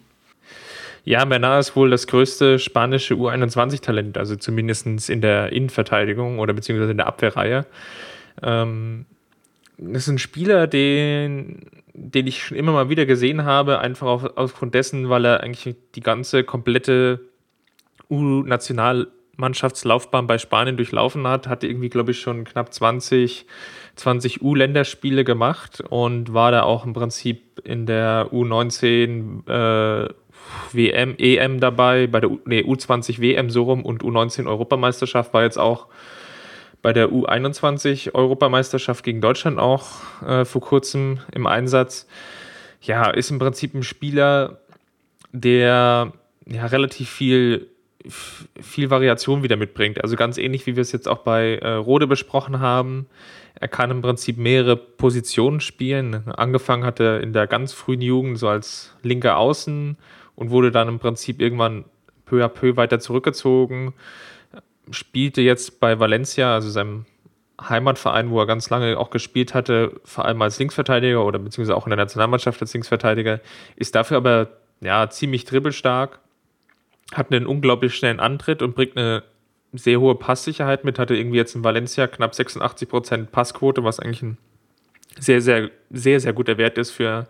Ja, Bernard ist wohl das größte spanische U21-Talent, also zumindest in der Innenverteidigung oder beziehungsweise in der Abwehrreihe. Ähm, das ist ein Spieler, den, den ich schon immer mal wieder gesehen habe, einfach auf, aufgrund dessen, weil er eigentlich die ganze komplette U-Nationalmannschaftslaufbahn bei Spanien durchlaufen hat, hatte irgendwie, glaube ich, schon knapp 20, 20 U-Länderspiele gemacht und war da auch im Prinzip in der U19 äh, WM, EM dabei, bei der U, nee, U20 WM so rum und U19 Europameisterschaft war jetzt auch bei der U21 Europameisterschaft gegen Deutschland auch äh, vor kurzem im Einsatz. Ja, ist im Prinzip ein Spieler, der ja relativ viel viel Variation wieder mitbringt. Also ganz ähnlich, wie wir es jetzt auch bei äh, Rode besprochen haben. Er kann im Prinzip mehrere Positionen spielen. Angefangen hat er in der ganz frühen Jugend so als linker Außen und wurde dann im Prinzip irgendwann peu à peu weiter zurückgezogen. Spielte jetzt bei Valencia, also seinem Heimatverein, wo er ganz lange auch gespielt hatte, vor allem als Linksverteidiger oder beziehungsweise auch in der Nationalmannschaft als Linksverteidiger, ist dafür aber ja ziemlich dribbelstark hat einen unglaublich schnellen Antritt und bringt eine sehr hohe Passsicherheit mit. Hatte irgendwie jetzt in Valencia knapp 86% Passquote, was eigentlich ein sehr, sehr, sehr, sehr guter Wert ist für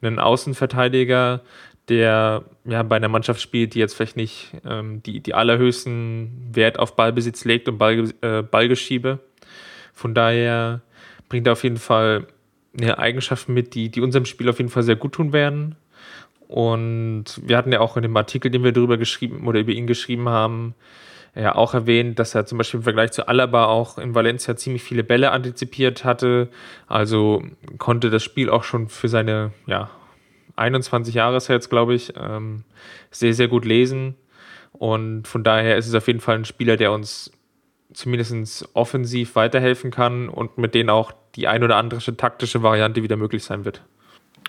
einen Außenverteidiger, der ja bei einer Mannschaft spielt, die jetzt vielleicht nicht ähm, die, die allerhöchsten Wert auf Ballbesitz legt und Ball, äh, Ballgeschiebe. Von daher bringt er auf jeden Fall eine Eigenschaften mit, die, die unserem Spiel auf jeden Fall sehr gut tun werden. Und wir hatten ja auch in dem Artikel, den wir darüber geschrieben oder über ihn geschrieben haben, ja auch erwähnt, dass er zum Beispiel im Vergleich zu Alaba auch in Valencia ziemlich viele Bälle antizipiert hatte. Also konnte das Spiel auch schon für seine ja, 21 Jahre ist er jetzt, glaube ich, ähm, sehr, sehr gut lesen. Und von daher ist es auf jeden Fall ein Spieler, der uns zumindest offensiv weiterhelfen kann und mit denen auch die ein oder andere taktische Variante wieder möglich sein wird.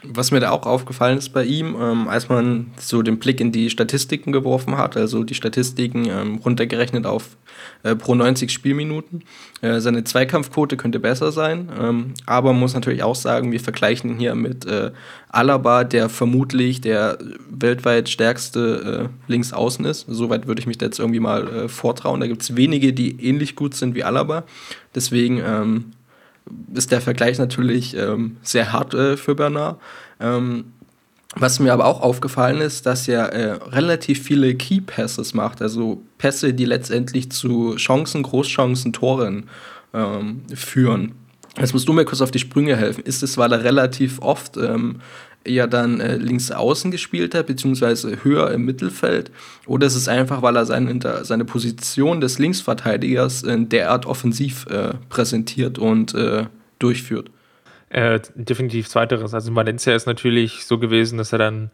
Was mir da auch aufgefallen ist bei ihm, ähm, als man so den Blick in die Statistiken geworfen hat, also die Statistiken ähm, runtergerechnet auf äh, pro 90 Spielminuten. Äh, seine Zweikampfquote könnte besser sein, ähm, aber muss natürlich auch sagen, wir vergleichen ihn hier mit äh, Alaba, der vermutlich der weltweit stärkste äh, Linksaußen ist. Soweit würde ich mich da jetzt irgendwie mal äh, vortrauen. Da gibt es wenige, die ähnlich gut sind wie Alaba. Deswegen ähm, ist der Vergleich natürlich ähm, sehr hart äh, für Bernard. Ähm, was mir aber auch aufgefallen ist, dass er äh, relativ viele Key Passes macht, also Pässe, die letztendlich zu Chancen, Großchancen, Toren ähm, führen. Jetzt musst du mir kurz auf die Sprünge helfen. Ist es, weil er relativ oft ähm, eher dann äh, links außen gespielt hat, beziehungsweise höher im Mittelfeld? Oder ist es einfach, weil er seine, seine Position des Linksverteidigers in derart offensiv äh, präsentiert und äh, durchführt? Äh, definitiv zweiteres. Also Valencia ist natürlich so gewesen, dass er dann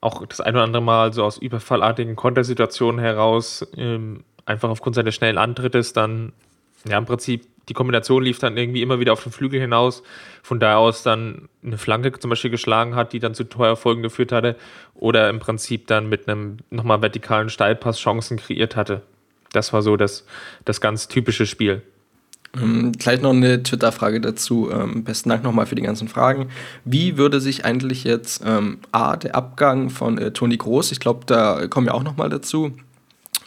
auch das ein oder andere Mal so aus überfallartigen Kontersituationen heraus ähm, einfach aufgrund seines schnellen Antrittes dann ja im Prinzip die Kombination lief dann irgendwie immer wieder auf den Flügel hinaus. Von da aus dann eine Flanke zum Beispiel geschlagen hat, die dann zu Torerfolgen geführt hatte. Oder im Prinzip dann mit einem nochmal vertikalen Steilpass Chancen kreiert hatte. Das war so das, das ganz typische Spiel. Ähm, gleich noch eine Twitter-Frage dazu. Ähm, besten Dank nochmal für die ganzen Fragen. Wie würde sich eigentlich jetzt ähm, A, der Abgang von äh, Toni Groß, ich glaube, da kommen wir auch nochmal dazu,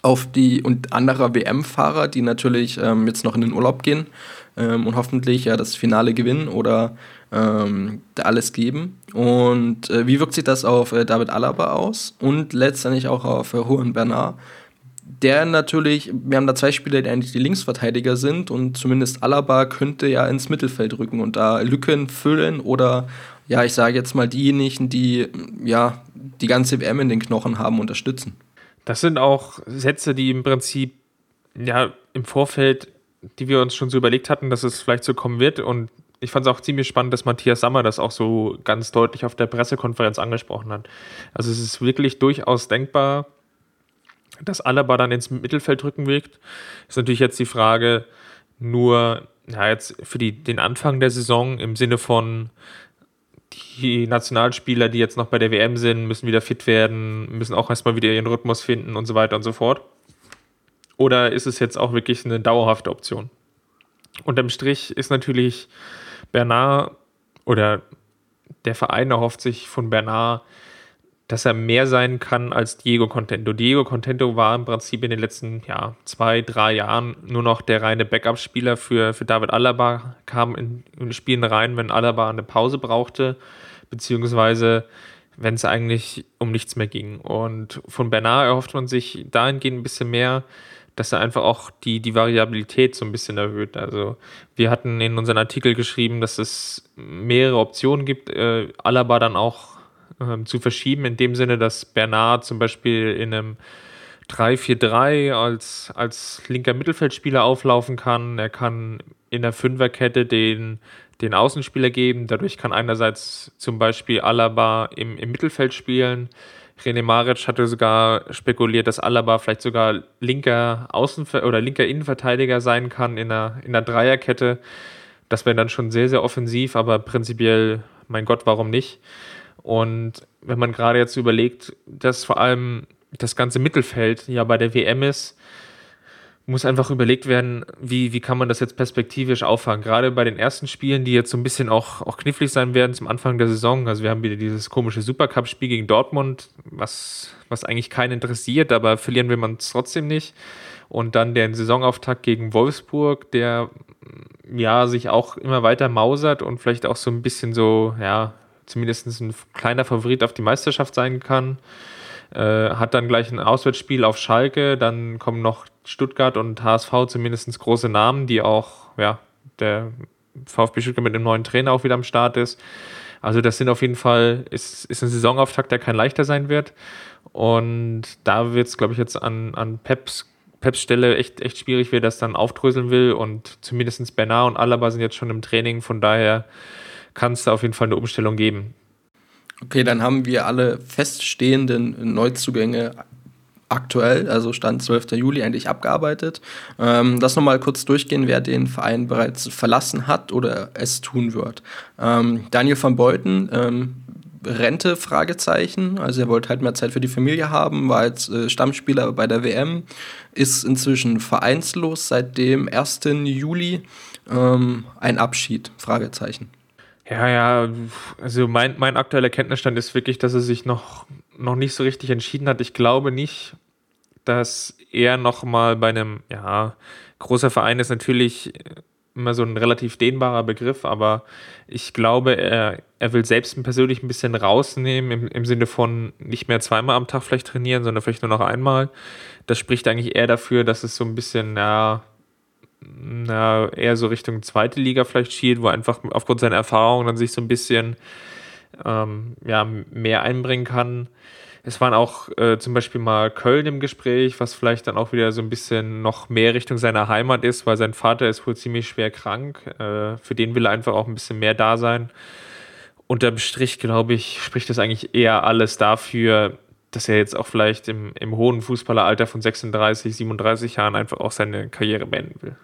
auf die und anderer WM-Fahrer, die natürlich ähm, jetzt noch in den Urlaub gehen ähm, und hoffentlich ja das Finale gewinnen oder ähm, alles geben. Und äh, wie wirkt sich das auf äh, David Alaba aus und letztendlich auch auf äh, Juan Bernard? Der natürlich, wir haben da zwei Spieler, die eigentlich die Linksverteidiger sind und zumindest Alaba könnte ja ins Mittelfeld rücken und da Lücken füllen oder ja, ich sage jetzt mal diejenigen, die ja die ganze WM in den Knochen haben, unterstützen. Das sind auch Sätze, die im Prinzip ja im Vorfeld, die wir uns schon so überlegt hatten, dass es vielleicht so kommen wird. Und ich fand es auch ziemlich spannend, dass Matthias Sammer das auch so ganz deutlich auf der Pressekonferenz angesprochen hat. Also es ist wirklich durchaus denkbar, dass Alaba dann ins Mittelfeld rücken wirkt. Ist natürlich jetzt die Frage, nur ja, jetzt für die, den Anfang der Saison im Sinne von die Nationalspieler, die jetzt noch bei der WM sind, müssen wieder fit werden, müssen auch erstmal wieder ihren Rhythmus finden und so weiter und so fort? Oder ist es jetzt auch wirklich eine dauerhafte Option? Unterm Strich ist natürlich Bernard oder der Verein erhofft sich von Bernard, dass er mehr sein kann als Diego Contento. Diego Contento war im Prinzip in den letzten ja, zwei, drei Jahren nur noch der reine Backup-Spieler für, für David Alaba, kam in, in Spielen rein, wenn Alaba eine Pause brauchte, beziehungsweise wenn es eigentlich um nichts mehr ging. Und von Bernard erhofft man sich dahingehend ein bisschen mehr, dass er einfach auch die, die Variabilität so ein bisschen erhöht. Also wir hatten in unseren Artikel geschrieben, dass es mehrere Optionen gibt, äh, Alaba dann auch ähm, zu verschieben, in dem Sinne, dass Bernard zum Beispiel in einem 3-4-3 als, als linker Mittelfeldspieler auflaufen kann. Er kann in der Fünferkette den, den Außenspieler geben. Dadurch kann einerseits zum Beispiel Alaba im, im Mittelfeld spielen. René Maric hatte sogar spekuliert, dass Alaba vielleicht sogar linker Außen- oder linker Innenverteidiger sein kann in der, in der Dreierkette. Das wäre dann schon sehr, sehr offensiv, aber prinzipiell, mein Gott, warum nicht? Und wenn man gerade jetzt überlegt, dass vor allem das ganze Mittelfeld ja bei der WM ist, muss einfach überlegt werden, wie, wie kann man das jetzt perspektivisch auffangen. Gerade bei den ersten Spielen, die jetzt so ein bisschen auch, auch knifflig sein werden zum Anfang der Saison. Also wir haben wieder dieses komische Supercup-Spiel gegen Dortmund, was, was eigentlich keinen interessiert, aber verlieren will man es trotzdem nicht. Und dann der Saisonauftakt gegen Wolfsburg, der ja sich auch immer weiter mausert und vielleicht auch so ein bisschen so, ja, zumindest ein kleiner Favorit auf die Meisterschaft sein kann. Äh, hat dann gleich ein Auswärtsspiel auf Schalke, dann kommen noch Stuttgart und HSV zumindest große Namen, die auch, ja, der VfB Stuttgart mit dem neuen Trainer auch wieder am Start ist. Also das sind auf jeden Fall, ist, ist ein Saisonauftakt, der kein leichter sein wird. Und da wird es, glaube ich, jetzt an, an Peps, Peps Stelle echt, echt schwierig, wer das dann aufdröseln will. Und zumindest Bernard und Alaba sind jetzt schon im Training, von daher kann es da auf jeden Fall eine Umstellung geben. Okay, dann haben wir alle feststehenden Neuzugänge aktuell, also Stand 12. Juli, eigentlich abgearbeitet. Ähm, lass nochmal kurz durchgehen, wer den Verein bereits verlassen hat oder es tun wird. Ähm, Daniel van Beuten, ähm, Rente, Fragezeichen. Also er wollte halt mehr Zeit für die Familie haben, war jetzt äh, Stammspieler bei der WM, ist inzwischen vereinslos seit dem 1. Juli. Ähm, ein Abschied, Fragezeichen. Ja, ja, also mein, mein aktueller Kenntnisstand ist wirklich, dass er sich noch, noch nicht so richtig entschieden hat. Ich glaube nicht, dass er noch mal bei einem, ja, großer Verein ist natürlich immer so ein relativ dehnbarer Begriff, aber ich glaube, er, er will selbst persönlich ein bisschen rausnehmen, im, im Sinne von nicht mehr zweimal am Tag vielleicht trainieren, sondern vielleicht nur noch einmal. Das spricht eigentlich eher dafür, dass es so ein bisschen, ja, na, eher so Richtung zweite Liga vielleicht schielt, wo einfach aufgrund seiner Erfahrung dann sich so ein bisschen ähm, ja, mehr einbringen kann. Es waren auch äh, zum Beispiel mal Köln im Gespräch, was vielleicht dann auch wieder so ein bisschen noch mehr Richtung seiner Heimat ist, weil sein Vater ist wohl ziemlich schwer krank. Äh, für den will er einfach auch ein bisschen mehr da sein. Unterm Strich, glaube ich, spricht das eigentlich eher alles dafür, dass er jetzt auch vielleicht im, im hohen Fußballeralter von 36, 37 Jahren einfach auch seine Karriere beenden will.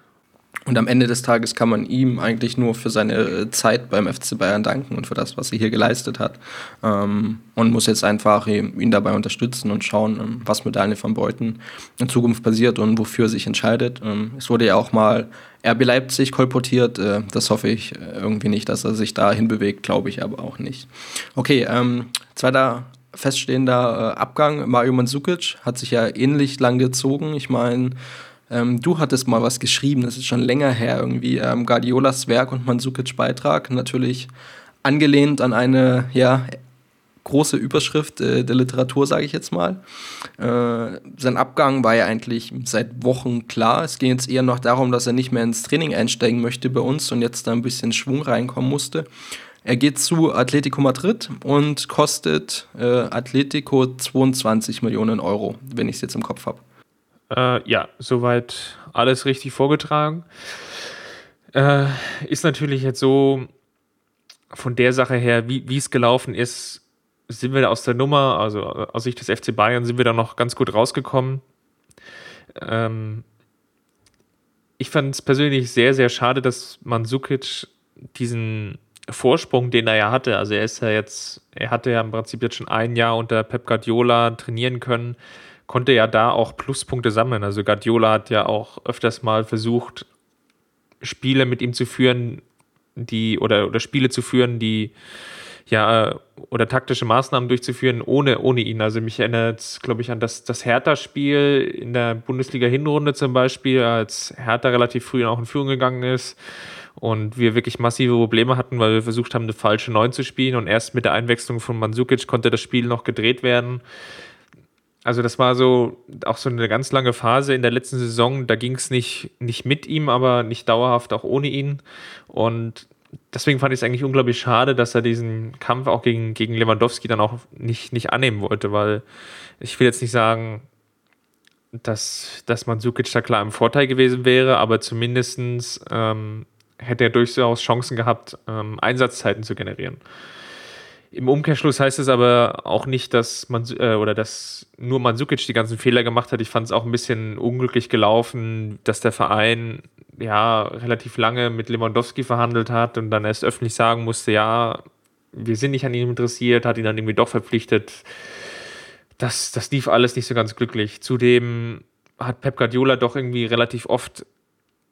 Und am Ende des Tages kann man ihm eigentlich nur für seine äh, Zeit beim FC Bayern danken und für das, was er hier geleistet hat. Ähm, und muss jetzt einfach ihn dabei unterstützen und schauen, ähm, was mit Daniel van Beuten in Zukunft passiert und wofür er sich entscheidet. Ähm, es wurde ja auch mal RB Leipzig kolportiert. Äh, das hoffe ich äh, irgendwie nicht, dass er sich dahin bewegt, glaube ich aber auch nicht. Okay, ähm, zweiter feststehender Abgang. Mario Mandzukic hat sich ja ähnlich lang gezogen. Ich meine, ähm, du hattest mal was geschrieben, das ist schon länger her irgendwie. Ähm, Guardiolas Werk und Mandzukic Beitrag, natürlich angelehnt an eine ja, große Überschrift äh, der Literatur, sage ich jetzt mal. Äh, sein Abgang war ja eigentlich seit Wochen klar. Es ging jetzt eher noch darum, dass er nicht mehr ins Training einsteigen möchte bei uns und jetzt da ein bisschen Schwung reinkommen musste. Er geht zu Atletico Madrid und kostet äh, Atletico 22 Millionen Euro, wenn ich es jetzt im Kopf habe. Äh, ja, soweit alles richtig vorgetragen. Äh, ist natürlich jetzt so von der Sache her, wie es gelaufen ist, sind wir aus der Nummer, also aus Sicht des FC Bayern, sind wir da noch ganz gut rausgekommen. Ähm, ich fand es persönlich sehr, sehr schade, dass Mandzukic diesen Vorsprung, den er ja hatte, also er ist ja jetzt, er hatte ja im Prinzip jetzt schon ein Jahr unter Pep Guardiola trainieren können, konnte ja da auch Pluspunkte sammeln. Also Guardiola hat ja auch öfters mal versucht, Spiele mit ihm zu führen, die oder, oder Spiele zu führen, die ja oder taktische Maßnahmen durchzuführen ohne, ohne ihn. Also mich erinnert, glaube ich, an das, das Hertha-Spiel in der Bundesliga-Hinrunde zum Beispiel, als Hertha relativ früh auch in Führung gegangen ist und wir wirklich massive Probleme hatten, weil wir versucht haben, eine falsche Neun zu spielen und erst mit der Einwechslung von Mandzukic konnte das Spiel noch gedreht werden. Also das war so auch so eine ganz lange Phase in der letzten Saison, da ging es nicht, nicht mit ihm, aber nicht dauerhaft auch ohne ihn und deswegen fand ich es eigentlich unglaublich schade, dass er diesen Kampf auch gegen, gegen Lewandowski dann auch nicht, nicht annehmen wollte, weil ich will jetzt nicht sagen, dass, dass Mandzukic da klar im Vorteil gewesen wäre, aber zumindest ähm, hätte er durchaus Chancen gehabt, ähm, Einsatzzeiten zu generieren. Im Umkehrschluss heißt es aber auch nicht, dass man äh, oder dass nur Mandzukic die ganzen Fehler gemacht hat. Ich fand es auch ein bisschen unglücklich gelaufen, dass der Verein ja relativ lange mit Lewandowski verhandelt hat und dann erst öffentlich sagen musste, ja, wir sind nicht an ihm interessiert, hat ihn dann irgendwie doch verpflichtet. Das, das lief alles nicht so ganz glücklich. Zudem hat Pep Guardiola doch irgendwie relativ oft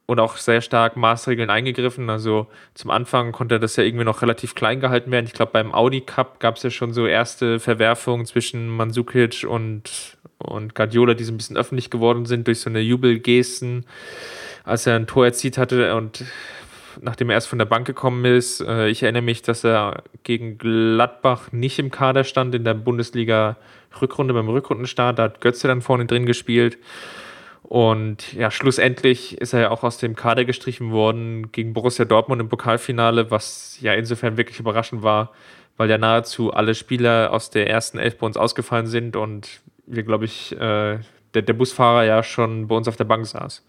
und auch sehr stark Maßregeln eingegriffen. Also zum Anfang konnte das ja irgendwie noch relativ klein gehalten werden. Ich glaube, beim Audi Cup gab es ja schon so erste Verwerfungen zwischen Mandzukic und, und Guardiola, die so ein bisschen öffentlich geworden sind durch so eine Jubelgesten, als er ein Tor erzielt hatte und nachdem er erst von der Bank gekommen ist. Äh, ich erinnere mich, dass er gegen Gladbach nicht im Kader stand in der Bundesliga Rückrunde beim Rückrundenstart. Da hat Götze dann vorne drin gespielt. Und ja, schlussendlich ist er ja auch aus dem Kader gestrichen worden gegen Borussia Dortmund im Pokalfinale, was ja insofern wirklich überraschend war, weil ja nahezu alle Spieler aus der ersten Elf bei uns ausgefallen sind und wir, glaube ich, äh, der, der Busfahrer ja schon bei uns auf der Bank saß.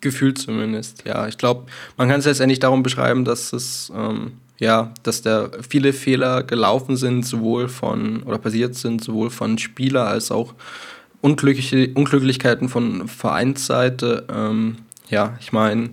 Gefühlt zumindest, ja. Ich glaube, man kann es jetzt endlich darum beschreiben, dass es, ähm, ja, dass da viele Fehler gelaufen sind, sowohl von, oder passiert sind, sowohl von Spieler als auch unglückliche Unglücklichkeiten von Vereinsseite. Ähm, ja, ich meine,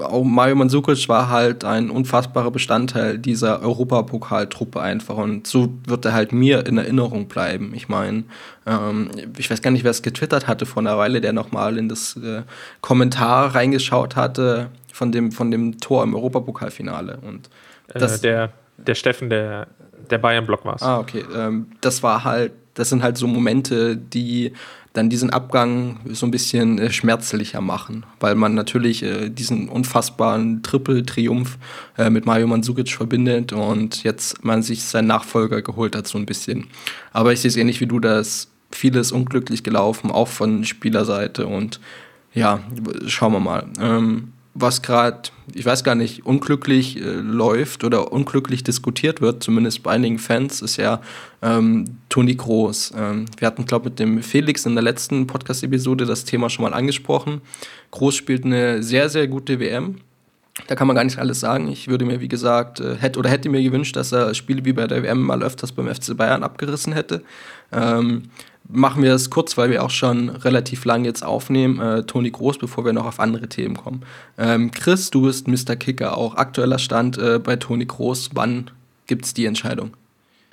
auch Mario Mandzukic war halt ein unfassbarer Bestandteil dieser Europapokaltruppe einfach und so wird er halt mir in Erinnerung bleiben. Ich meine, ähm, ich weiß gar nicht, wer es getwittert hatte vor einer Weile, der nochmal in das äh, Kommentar reingeschaut hatte von dem, von dem Tor im Europapokalfinale und äh, das, äh, der, der Steffen, der, der Bayern-Block war es. Ah, okay. Ähm, das war halt, das sind halt so Momente, die dann diesen Abgang so ein bisschen äh, schmerzlicher machen, weil man natürlich äh, diesen unfassbaren Triple-Triumph äh, mit Mario Mandzukic verbindet und jetzt man sich seinen Nachfolger geholt hat so ein bisschen. Aber ich sehe es ähnlich wie du, dass vieles unglücklich gelaufen, auch von Spielerseite und ja, schauen wir mal. Ähm, was gerade, ich weiß gar nicht, unglücklich äh, läuft oder unglücklich diskutiert wird, zumindest bei einigen Fans, ist ja ähm, Toni Groß. Ähm, wir hatten, glaube ich, mit dem Felix in der letzten Podcast-Episode das Thema schon mal angesprochen. Groß spielt eine sehr, sehr gute WM. Da kann man gar nicht alles sagen. Ich würde mir, wie gesagt, äh, hätte oder hätte mir gewünscht, dass er Spiele wie bei der WM mal öfters beim FC Bayern abgerissen hätte. Ähm, machen wir es kurz, weil wir auch schon relativ lang jetzt aufnehmen. Äh, Toni Groß, bevor wir noch auf andere Themen kommen. Ähm, Chris, du bist Mr. Kicker, auch aktueller Stand äh, bei Toni Groß. Wann gibt es die Entscheidung?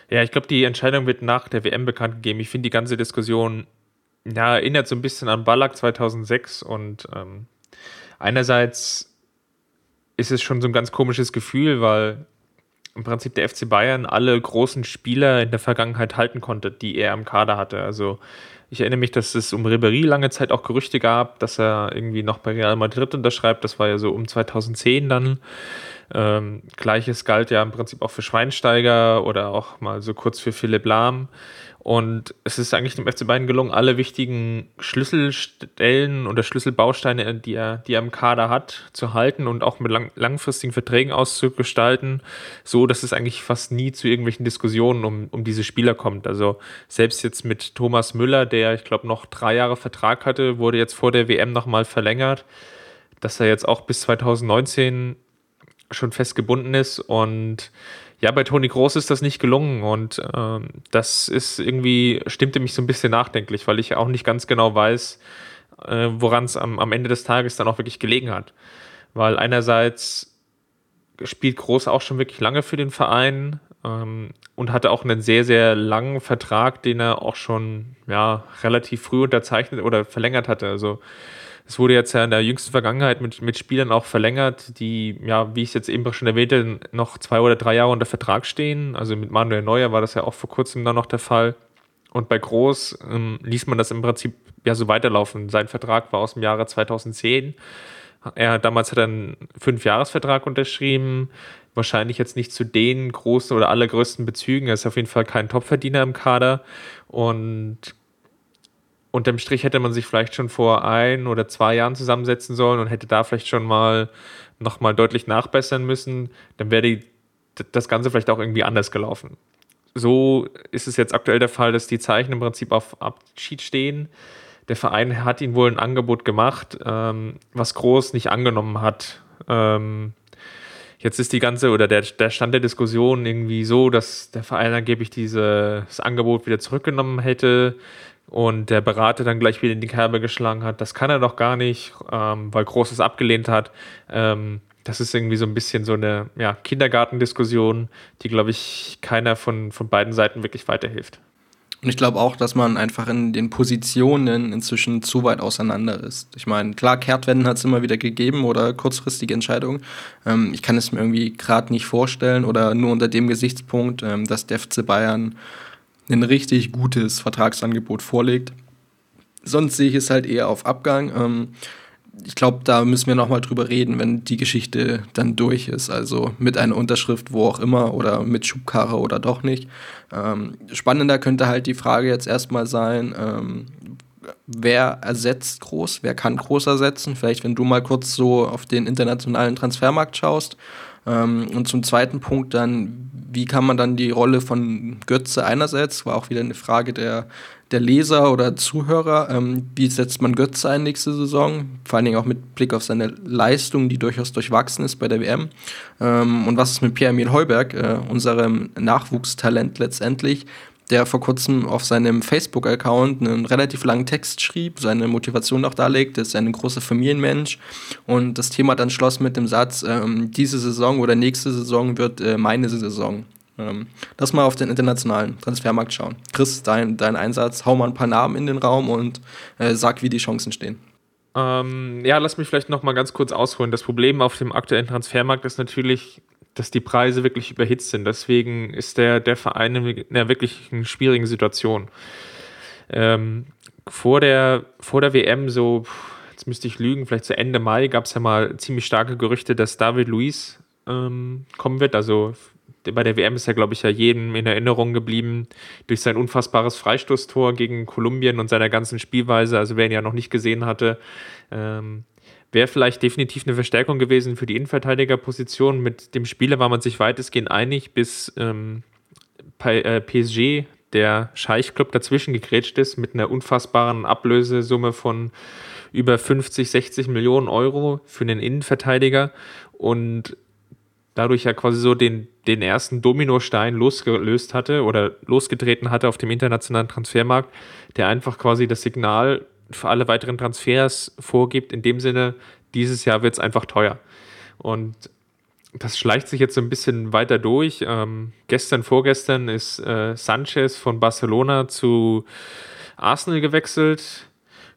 Ja, ich glaube, die Entscheidung wird nach der WM bekannt gegeben. Ich finde die ganze Diskussion ja, erinnert so ein bisschen an Ballack 2006 und ähm, einerseits ist es schon so ein ganz komisches Gefühl, weil im Prinzip der FC Bayern alle großen Spieler in der Vergangenheit halten konnte, die er im Kader hatte. Also ich erinnere mich, dass es um Ribéry lange Zeit auch Gerüchte gab, dass er irgendwie noch bei Real Madrid unterschreibt. Das war ja so um 2010 dann. Ähm, Gleiches galt ja im Prinzip auch für Schweinsteiger oder auch mal so kurz für Philipp Lahm. Und es ist eigentlich dem FC Bayern gelungen, alle wichtigen Schlüsselstellen oder Schlüsselbausteine, die er, die er im Kader hat, zu halten und auch mit lang, langfristigen Verträgen auszugestalten, so dass es eigentlich fast nie zu irgendwelchen Diskussionen um, um diese Spieler kommt. Also selbst jetzt mit Thomas Müller, der ich glaube noch drei Jahre Vertrag hatte, wurde jetzt vor der WM nochmal verlängert, dass er jetzt auch bis 2019 schon festgebunden ist und ja, bei Toni Groß ist das nicht gelungen und ähm, das ist irgendwie, stimmte mich so ein bisschen nachdenklich, weil ich auch nicht ganz genau weiß, äh, woran es am, am Ende des Tages dann auch wirklich gelegen hat. Weil einerseits spielt Groß auch schon wirklich lange für den Verein ähm, und hatte auch einen sehr, sehr langen Vertrag, den er auch schon ja, relativ früh unterzeichnet oder verlängert hatte. Also es wurde jetzt ja in der jüngsten Vergangenheit mit, mit Spielern auch verlängert, die, ja, wie ich es jetzt eben schon erwähnte, noch zwei oder drei Jahre unter Vertrag stehen. Also mit Manuel Neuer war das ja auch vor kurzem dann noch der Fall. Und bei Groß ähm, ließ man das im Prinzip ja so weiterlaufen. Sein Vertrag war aus dem Jahre 2010. Er damals hat einen Fünfjahresvertrag unterschrieben. Wahrscheinlich jetzt nicht zu den großen oder allergrößten Bezügen. Er ist auf jeden Fall kein Topverdiener im Kader. Und unterm Strich hätte man sich vielleicht schon vor ein oder zwei Jahren zusammensetzen sollen und hätte da vielleicht schon mal nochmal deutlich nachbessern müssen, dann wäre die, das Ganze vielleicht auch irgendwie anders gelaufen. So ist es jetzt aktuell der Fall, dass die Zeichen im Prinzip auf Abschied stehen. Der Verein hat ihnen wohl ein Angebot gemacht, ähm, was Groß nicht angenommen hat. Ähm, jetzt ist die ganze oder der, der Stand der Diskussion irgendwie so, dass der Verein angeblich dieses Angebot wieder zurückgenommen hätte und der Berater dann gleich wieder in die Kerbe geschlagen hat, das kann er doch gar nicht, ähm, weil Großes abgelehnt hat. Ähm, das ist irgendwie so ein bisschen so eine ja, Kindergartendiskussion, die, glaube ich, keiner von, von beiden Seiten wirklich weiterhilft. Und ich glaube auch, dass man einfach in den Positionen inzwischen zu weit auseinander ist. Ich meine, klar, Kehrtwenden hat es immer wieder gegeben oder kurzfristige Entscheidungen. Ähm, ich kann es mir irgendwie gerade nicht vorstellen oder nur unter dem Gesichtspunkt, ähm, dass der FC Bayern ein richtig gutes Vertragsangebot vorlegt. Sonst sehe ich es halt eher auf Abgang. Ähm, ich glaube, da müssen wir nochmal drüber reden, wenn die Geschichte dann durch ist. Also mit einer Unterschrift, wo auch immer, oder mit Schubkarre oder doch nicht. Ähm, spannender könnte halt die Frage jetzt erstmal sein, ähm, wer ersetzt Groß, wer kann Groß ersetzen? Vielleicht, wenn du mal kurz so auf den internationalen Transfermarkt schaust. Ähm, und zum zweiten Punkt dann, wie kann man dann die Rolle von Götze einerseits, war auch wieder eine Frage der, der Leser oder Zuhörer, ähm, wie setzt man Götze ein nächste Saison, vor allen Dingen auch mit Blick auf seine Leistung, die durchaus durchwachsen ist bei der WM. Ähm, und was ist mit Pierre-Emil Heuberg, äh, unserem Nachwuchstalent letztendlich, der vor kurzem auf seinem Facebook-Account einen relativ langen Text schrieb, seine Motivation auch darlegt, ist ein großer Familienmensch und das Thema dann schloss mit dem Satz, ähm, diese Saison oder nächste Saison wird äh, meine Saison. Ähm, lass mal auf den internationalen Transfermarkt schauen. Chris, dein, dein Einsatz, hau mal ein paar Namen in den Raum und äh, sag, wie die Chancen stehen. Ähm, ja, lass mich vielleicht noch mal ganz kurz ausholen. Das Problem auf dem aktuellen Transfermarkt ist natürlich, dass die Preise wirklich überhitzt sind. Deswegen ist der, der Verein in einer wirklich schwierigen Situation. Ähm, vor, der, vor der WM, so, jetzt müsste ich lügen, vielleicht zu Ende Mai, gab es ja mal ziemlich starke Gerüchte, dass David Luiz ähm, kommen wird. Also bei der WM ist er, glaube ich, ja jedem in Erinnerung geblieben durch sein unfassbares Freistoßtor gegen Kolumbien und seiner ganzen Spielweise. Also wer ihn ja noch nicht gesehen hatte, ähm, wäre vielleicht definitiv eine Verstärkung gewesen für die Innenverteidigerposition. Mit dem Spieler war man sich weitestgehend einig, bis ähm, PSG, äh, der Scheichclub, dazwischen gegrätscht ist mit einer unfassbaren Ablösesumme von über 50, 60 Millionen Euro für einen Innenverteidiger und dadurch ja quasi so den, den ersten Dominostein losgelöst hatte oder losgetreten hatte auf dem internationalen Transfermarkt, der einfach quasi das Signal für alle weiteren Transfers vorgibt, in dem Sinne, dieses Jahr wird es einfach teuer. Und das schleicht sich jetzt so ein bisschen weiter durch. Ähm, gestern, vorgestern ist äh, Sanchez von Barcelona zu Arsenal gewechselt.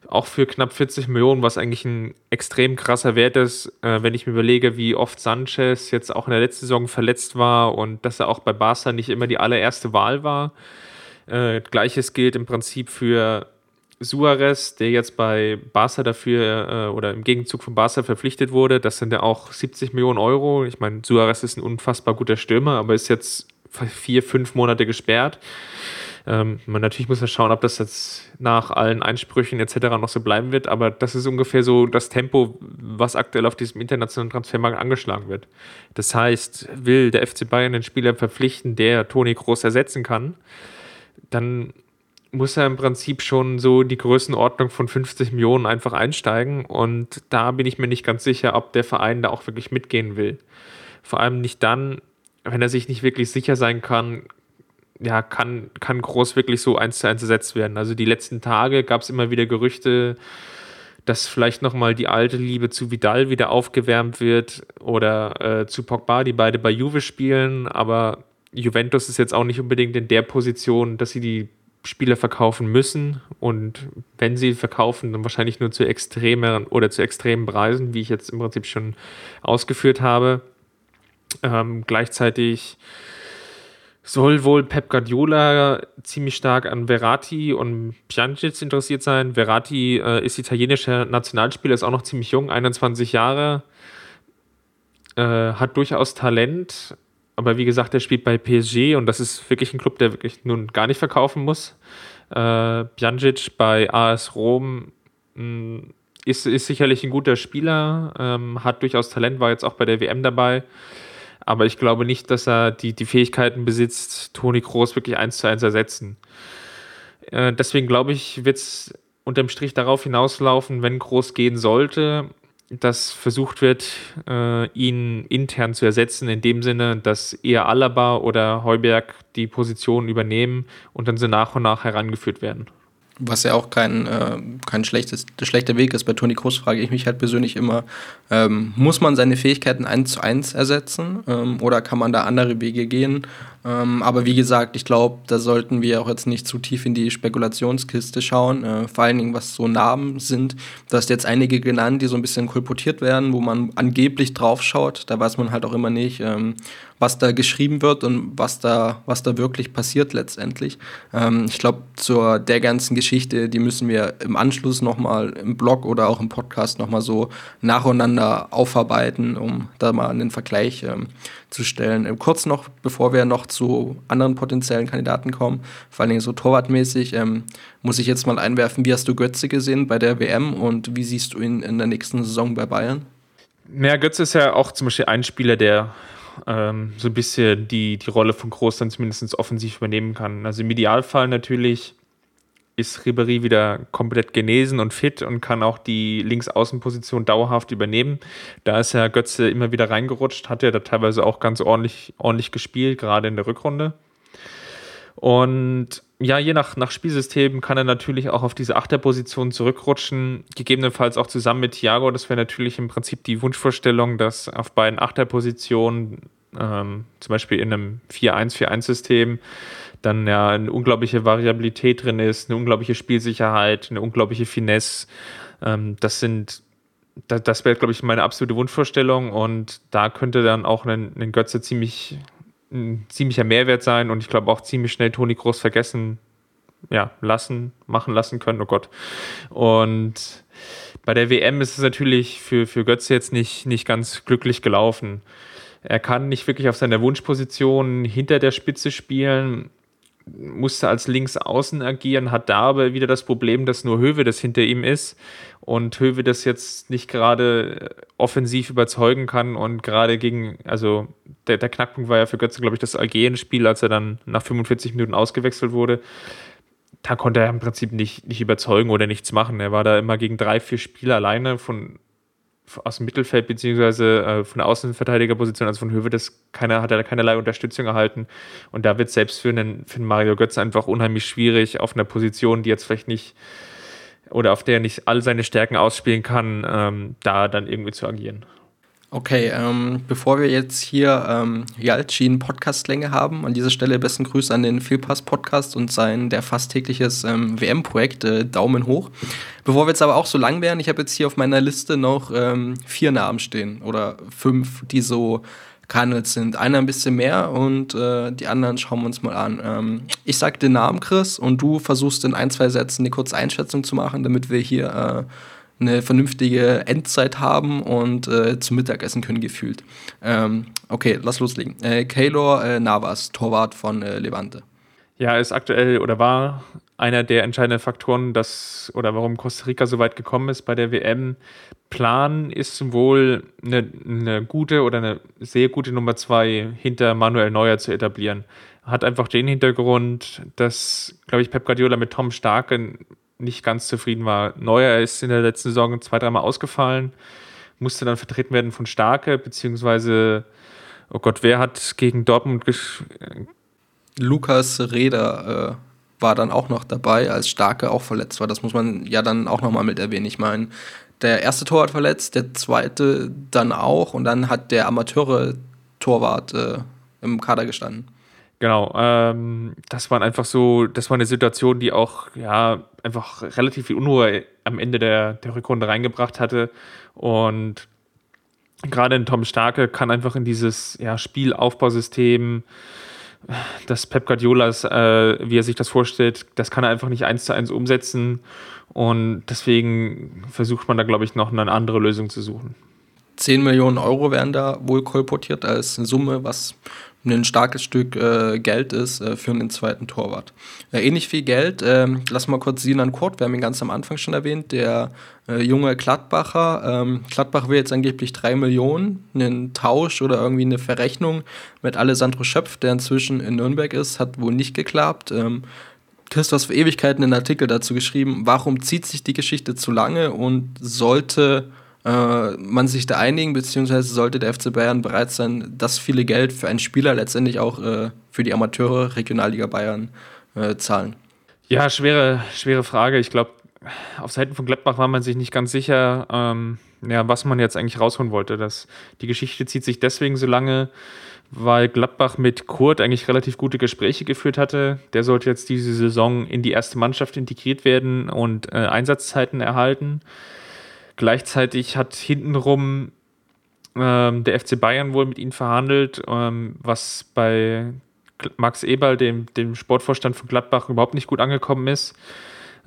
Auch für knapp 40 Millionen, was eigentlich ein extrem krasser Wert ist, äh, wenn ich mir überlege, wie oft Sanchez jetzt auch in der letzten Saison verletzt war und dass er auch bei Barca nicht immer die allererste Wahl war. Äh, Gleiches gilt im Prinzip für Suarez, der jetzt bei Barca dafür äh, oder im Gegenzug von Barca verpflichtet wurde, das sind ja auch 70 Millionen Euro. Ich meine, Suarez ist ein unfassbar guter Stürmer, aber ist jetzt vier, fünf Monate gesperrt. Ähm, man natürlich muss man schauen, ob das jetzt nach allen Einsprüchen etc. noch so bleiben wird, aber das ist ungefähr so das Tempo, was aktuell auf diesem internationalen Transfermarkt angeschlagen wird. Das heißt, will der FC Bayern einen Spieler verpflichten, der Toni Groß ersetzen kann, dann muss er im Prinzip schon so die Größenordnung von 50 Millionen einfach einsteigen. Und da bin ich mir nicht ganz sicher, ob der Verein da auch wirklich mitgehen will. Vor allem nicht dann, wenn er sich nicht wirklich sicher sein kann, ja, kann, kann groß wirklich so eins zu eins ersetzt werden. Also die letzten Tage gab es immer wieder Gerüchte, dass vielleicht nochmal die alte Liebe zu Vidal wieder aufgewärmt wird oder äh, zu Pogba, die beide bei Juve spielen, aber Juventus ist jetzt auch nicht unbedingt in der Position, dass sie die Spieler verkaufen müssen und wenn sie verkaufen, dann wahrscheinlich nur zu extremeren oder zu extremen Preisen, wie ich jetzt im Prinzip schon ausgeführt habe. Ähm, gleichzeitig soll wohl Pep Guardiola ziemlich stark an Verratti und Pjanic interessiert sein. Verratti äh, ist italienischer Nationalspieler, ist auch noch ziemlich jung, 21 Jahre, äh, hat durchaus Talent, aber wie gesagt, er spielt bei PSG und das ist wirklich ein Club, der wirklich nun gar nicht verkaufen muss. Äh, Bjancic bei AS Rom mh, mm, ist, ist sicherlich ein guter Spieler, ähm, hat durchaus Talent, war jetzt auch bei der WM dabei. Aber ich glaube nicht, dass er die, die Fähigkeiten besitzt, Toni Kroos wirklich eins zu eins ersetzen. Äh, deswegen glaube ich, wird es unterm Strich darauf hinauslaufen, wenn Groß gehen sollte, dass versucht wird, äh, ihn intern zu ersetzen, in dem Sinne, dass eher Alaba oder Heuberg die Position übernehmen und dann so nach und nach herangeführt werden. Was ja auch kein, äh, kein schlechtes, schlechter Weg ist. Bei Toni Kroos frage ich mich halt persönlich immer, ähm, muss man seine Fähigkeiten eins zu eins ersetzen ähm, oder kann man da andere Wege gehen? Ähm, aber wie gesagt, ich glaube, da sollten wir auch jetzt nicht zu tief in die Spekulationskiste schauen, äh, vor allen Dingen was so Namen sind. Da hast jetzt einige genannt, die so ein bisschen kolportiert werden, wo man angeblich draufschaut. Da weiß man halt auch immer nicht, ähm, was da geschrieben wird und was da, was da wirklich passiert letztendlich. Ähm, ich glaube, zur der ganzen Geschichte, die müssen wir im Anschluss nochmal im Blog oder auch im Podcast nochmal so nacheinander aufarbeiten, um da mal einen Vergleich ähm, zu stellen. Ähm, kurz noch, bevor wir noch anderen potenziellen Kandidaten kommen, vor allen Dingen so torwartmäßig, ähm, muss ich jetzt mal einwerfen, wie hast du Götze gesehen bei der WM und wie siehst du ihn in der nächsten Saison bei Bayern? Ja, Götze ist ja auch zum Beispiel ein Spieler, der ähm, so ein bisschen die, die Rolle von Groß dann zumindest offensiv übernehmen kann. Also im Idealfall natürlich ist Ribéry wieder komplett genesen und fit und kann auch die Linksaußenposition dauerhaft übernehmen. Da ist ja Götze immer wieder reingerutscht, hat ja da teilweise auch ganz ordentlich, ordentlich gespielt, gerade in der Rückrunde. Und ja, je nach, nach Spielsystem kann er natürlich auch auf diese Achterposition zurückrutschen, gegebenenfalls auch zusammen mit Thiago. Das wäre natürlich im Prinzip die Wunschvorstellung, dass auf beiden Achterpositionen, ähm, zum Beispiel in einem 4-1-4-1-System, dann ja eine unglaubliche Variabilität drin ist, eine unglaubliche Spielsicherheit, eine unglaubliche Finesse. Ähm, das sind, das, das wäre, glaube ich, meine absolute Wunschvorstellung und da könnte dann auch ein, ein Götze ziemlich ein ziemlicher Mehrwert sein und ich glaube auch ziemlich schnell Toni Groß vergessen ja, lassen, machen lassen können, oh Gott. Und bei der WM ist es natürlich für, für Götze jetzt nicht, nicht ganz glücklich gelaufen. Er kann nicht wirklich auf seiner Wunschposition hinter der Spitze spielen musste als Linksaußen agieren, hat da aber wieder das Problem, dass nur Höwe das hinter ihm ist und Höwe das jetzt nicht gerade offensiv überzeugen kann und gerade gegen, also der, der Knackpunkt war ja für Götze, glaube ich, das Algerien-Spiel, als er dann nach 45 Minuten ausgewechselt wurde. Da konnte er im Prinzip nicht, nicht überzeugen oder nichts machen. Er war da immer gegen drei, vier Spieler alleine von aus dem Mittelfeld beziehungsweise äh, von der Außenverteidigerposition, also von Höwe, das keine, hat er keinerlei Unterstützung erhalten. Und da wird selbst für einen, für einen Mario Götze einfach unheimlich schwierig, auf einer Position, die jetzt vielleicht nicht oder auf der er nicht all seine Stärken ausspielen kann, ähm, da dann irgendwie zu agieren. Okay, ähm, bevor wir jetzt hier ähm, Yalcin Podcastlänge haben, an dieser Stelle besten Grüße an den Fehlpass Podcast und sein der fast tägliches ähm, WM-Projekt, äh, Daumen hoch. Bevor wir jetzt aber auch so lang werden, ich habe jetzt hier auf meiner Liste noch ähm, vier Namen stehen oder fünf, die so gehandelt sind. Einer ein bisschen mehr und äh, die anderen schauen wir uns mal an. Ähm, ich sag den Namen Chris und du versuchst in ein, zwei Sätzen eine kurze Einschätzung zu machen, damit wir hier äh, eine vernünftige Endzeit haben und äh, zum Mittagessen können gefühlt. Ähm, okay, lass loslegen. Äh, Keylor äh, Navas, Torwart von äh, Levante. Ja, ist aktuell oder war einer der entscheidenden Faktoren, dass oder warum Costa Rica so weit gekommen ist bei der WM. Plan ist wohl eine, eine gute oder eine sehr gute Nummer zwei hinter Manuel Neuer zu etablieren. Hat einfach den Hintergrund, dass, glaube ich, Pep Guardiola mit Tom Starke nicht ganz zufrieden war. Neuer ist in der letzten Saison zwei, dreimal ausgefallen, musste dann vertreten werden von Starke, beziehungsweise, oh Gott, wer hat gegen Dortmund gesch Lukas Reda äh, war dann auch noch dabei, als Starke auch verletzt war. Das muss man ja dann auch nochmal mit erwähnen. Ich meine, der erste Torwart verletzt, der zweite dann auch und dann hat der Amateure-Torwart äh, im Kader gestanden. Genau, ähm, das waren einfach so, das war eine Situation, die auch ja einfach relativ viel Unruhe am Ende der, der Rückrunde reingebracht hatte. Und gerade in Tom Starke kann einfach in dieses ja, Spielaufbausystem, das Pep Guardiolas, äh, wie er sich das vorstellt, das kann er einfach nicht eins zu eins umsetzen. Und deswegen versucht man da, glaube ich, noch eine andere Lösung zu suchen. 10 Millionen Euro werden da wohl kolportiert als Summe, was ein starkes Stück äh, Geld ist äh, für einen zweiten Torwart. Äh, ähnlich viel Geld, ähm, lass mal kurz Sinan Kurt, wir haben ihn ganz am Anfang schon erwähnt, der äh, junge Gladbacher. Ähm, Gladbach will jetzt angeblich 3 Millionen, einen Tausch oder irgendwie eine Verrechnung mit Alessandro Schöpf, der inzwischen in Nürnberg ist, hat wohl nicht geklappt. Ähm, Christoph für Ewigkeiten einen Artikel dazu geschrieben, warum zieht sich die Geschichte zu lange und sollte äh, man sich da einigen, beziehungsweise sollte der FC Bayern bereit sein, das viele Geld für einen Spieler letztendlich auch äh, für die Amateure Regionalliga Bayern äh, zahlen? Ja, schwere, schwere Frage. Ich glaube, auf Seiten von Gladbach war man sich nicht ganz sicher, ähm, ja, was man jetzt eigentlich rausholen wollte. Das, die Geschichte zieht sich deswegen so lange, weil Gladbach mit Kurt eigentlich relativ gute Gespräche geführt hatte. Der sollte jetzt diese Saison in die erste Mannschaft integriert werden und äh, Einsatzzeiten erhalten. Gleichzeitig hat hintenrum ähm, der FC Bayern wohl mit ihnen verhandelt, ähm, was bei Max Eberl, dem, dem Sportvorstand von Gladbach, überhaupt nicht gut angekommen ist.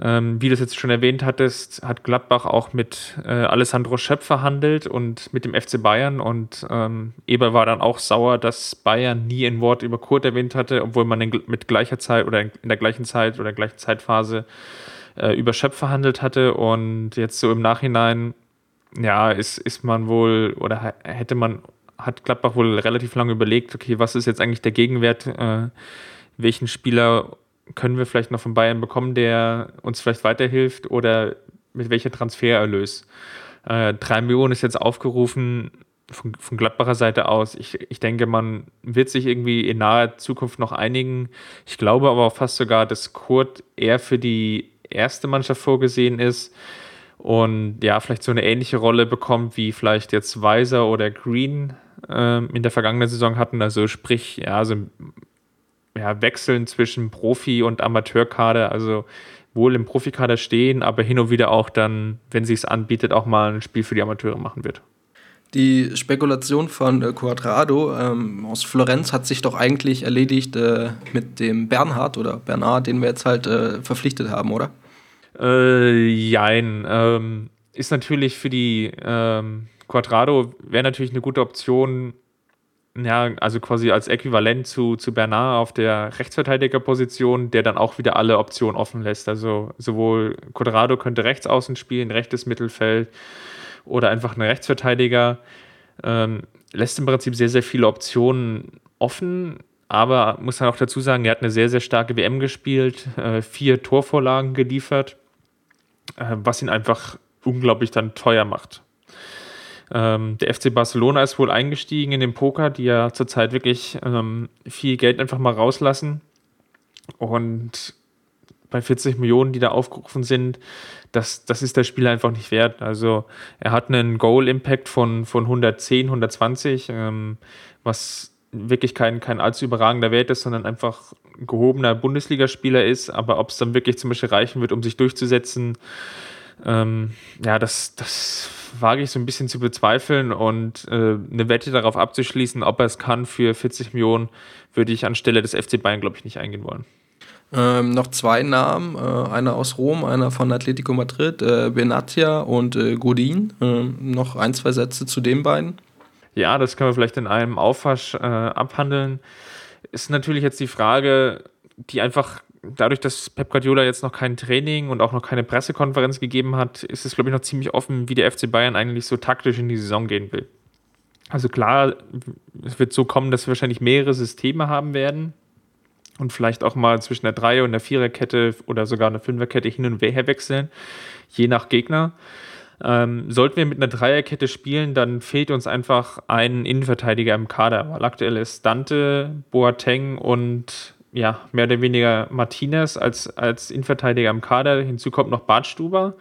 Ähm, wie du es jetzt schon erwähnt hattest, hat Gladbach auch mit äh, Alessandro Schöpf verhandelt und mit dem FC Bayern und ähm, Eber war dann auch sauer, dass Bayern nie ein Wort über Kurt erwähnt hatte, obwohl man in, mit gleicher Zeit oder in der gleichen Zeit oder gleichen Zeitphase äh, über Schöpf verhandelt hatte und jetzt so im Nachhinein, ja, ist, ist man wohl oder hätte man, hat Gladbach wohl relativ lange überlegt, okay, was ist jetzt eigentlich der Gegenwert, äh, welchen Spieler können wir vielleicht noch von Bayern bekommen, der uns vielleicht weiterhilft oder mit welcher Transfererlös. Äh, drei Millionen ist jetzt aufgerufen. von, von Gladbacher Seite aus. Ich, ich denke, man wird sich irgendwie in naher Zukunft noch einigen. Ich glaube aber auch fast sogar, dass Kurt eher für die erste Mannschaft vorgesehen ist und ja, vielleicht so eine ähnliche Rolle bekommt, wie vielleicht jetzt Weiser oder Green ähm, in der vergangenen Saison hatten. Also sprich, ja, so ja, Wechseln zwischen Profi- und Amateurkader, also wohl im Profikader stehen, aber hin und wieder auch dann, wenn sie es anbietet, auch mal ein Spiel für die Amateure machen wird. Die Spekulation von äh, Quadrado ähm, aus Florenz hat sich doch eigentlich erledigt äh, mit dem Bernhard oder Bernard, den wir jetzt halt äh, verpflichtet haben, oder? Äh, jein. Ähm, ist natürlich für die ähm, Quadrado wäre natürlich eine gute Option, ja, also quasi als Äquivalent zu, zu Bernard auf der Rechtsverteidigerposition, der dann auch wieder alle Optionen offen lässt. Also sowohl Quadrado könnte rechts außen spielen, rechtes Mittelfeld oder einfach ein Rechtsverteidiger. Ähm, lässt im Prinzip sehr, sehr viele Optionen offen, aber muss man auch dazu sagen, er hat eine sehr, sehr starke WM gespielt, äh, vier Torvorlagen geliefert, was ihn einfach unglaublich dann teuer macht. Ähm, der FC Barcelona ist wohl eingestiegen in den Poker, die ja zurzeit wirklich ähm, viel Geld einfach mal rauslassen. Und bei 40 Millionen, die da aufgerufen sind, das, das ist der Spieler einfach nicht wert. Also er hat einen Goal-Impact von, von 110, 120, ähm, was wirklich kein, kein allzu überragender Wert ist, sondern einfach ein gehobener Bundesligaspieler ist. Aber ob es dann wirklich zum Beispiel reichen wird, um sich durchzusetzen, ähm, ja, das, das wage ich so ein bisschen zu bezweifeln und äh, eine Wette darauf abzuschließen, ob er es kann für 40 Millionen, würde ich anstelle des FC Bayern, glaube ich, nicht eingehen wollen. Ähm, noch zwei Namen, äh, einer aus Rom, einer von Atletico Madrid, äh, Benatia und äh, Godin. Ähm, noch ein, zwei Sätze zu den beiden. Ja, das können wir vielleicht in einem Aufwasch äh, abhandeln. Ist natürlich jetzt die Frage, die einfach dadurch, dass Pep Guardiola jetzt noch kein Training und auch noch keine Pressekonferenz gegeben hat, ist es, glaube ich, noch ziemlich offen, wie der FC Bayern eigentlich so taktisch in die Saison gehen will. Also klar, es wird so kommen, dass wir wahrscheinlich mehrere Systeme haben werden und vielleicht auch mal zwischen der Dreier- und der Viererkette oder sogar einer Fünferkette hin und her wechseln, je nach Gegner. Ähm, sollten wir mit einer Dreierkette spielen, dann fehlt uns einfach ein Innenverteidiger im Kader, weil aktuell ist Dante, Boateng und ja, mehr oder weniger Martinez als, als Innenverteidiger im Kader. Hinzu kommt noch Bartstuber,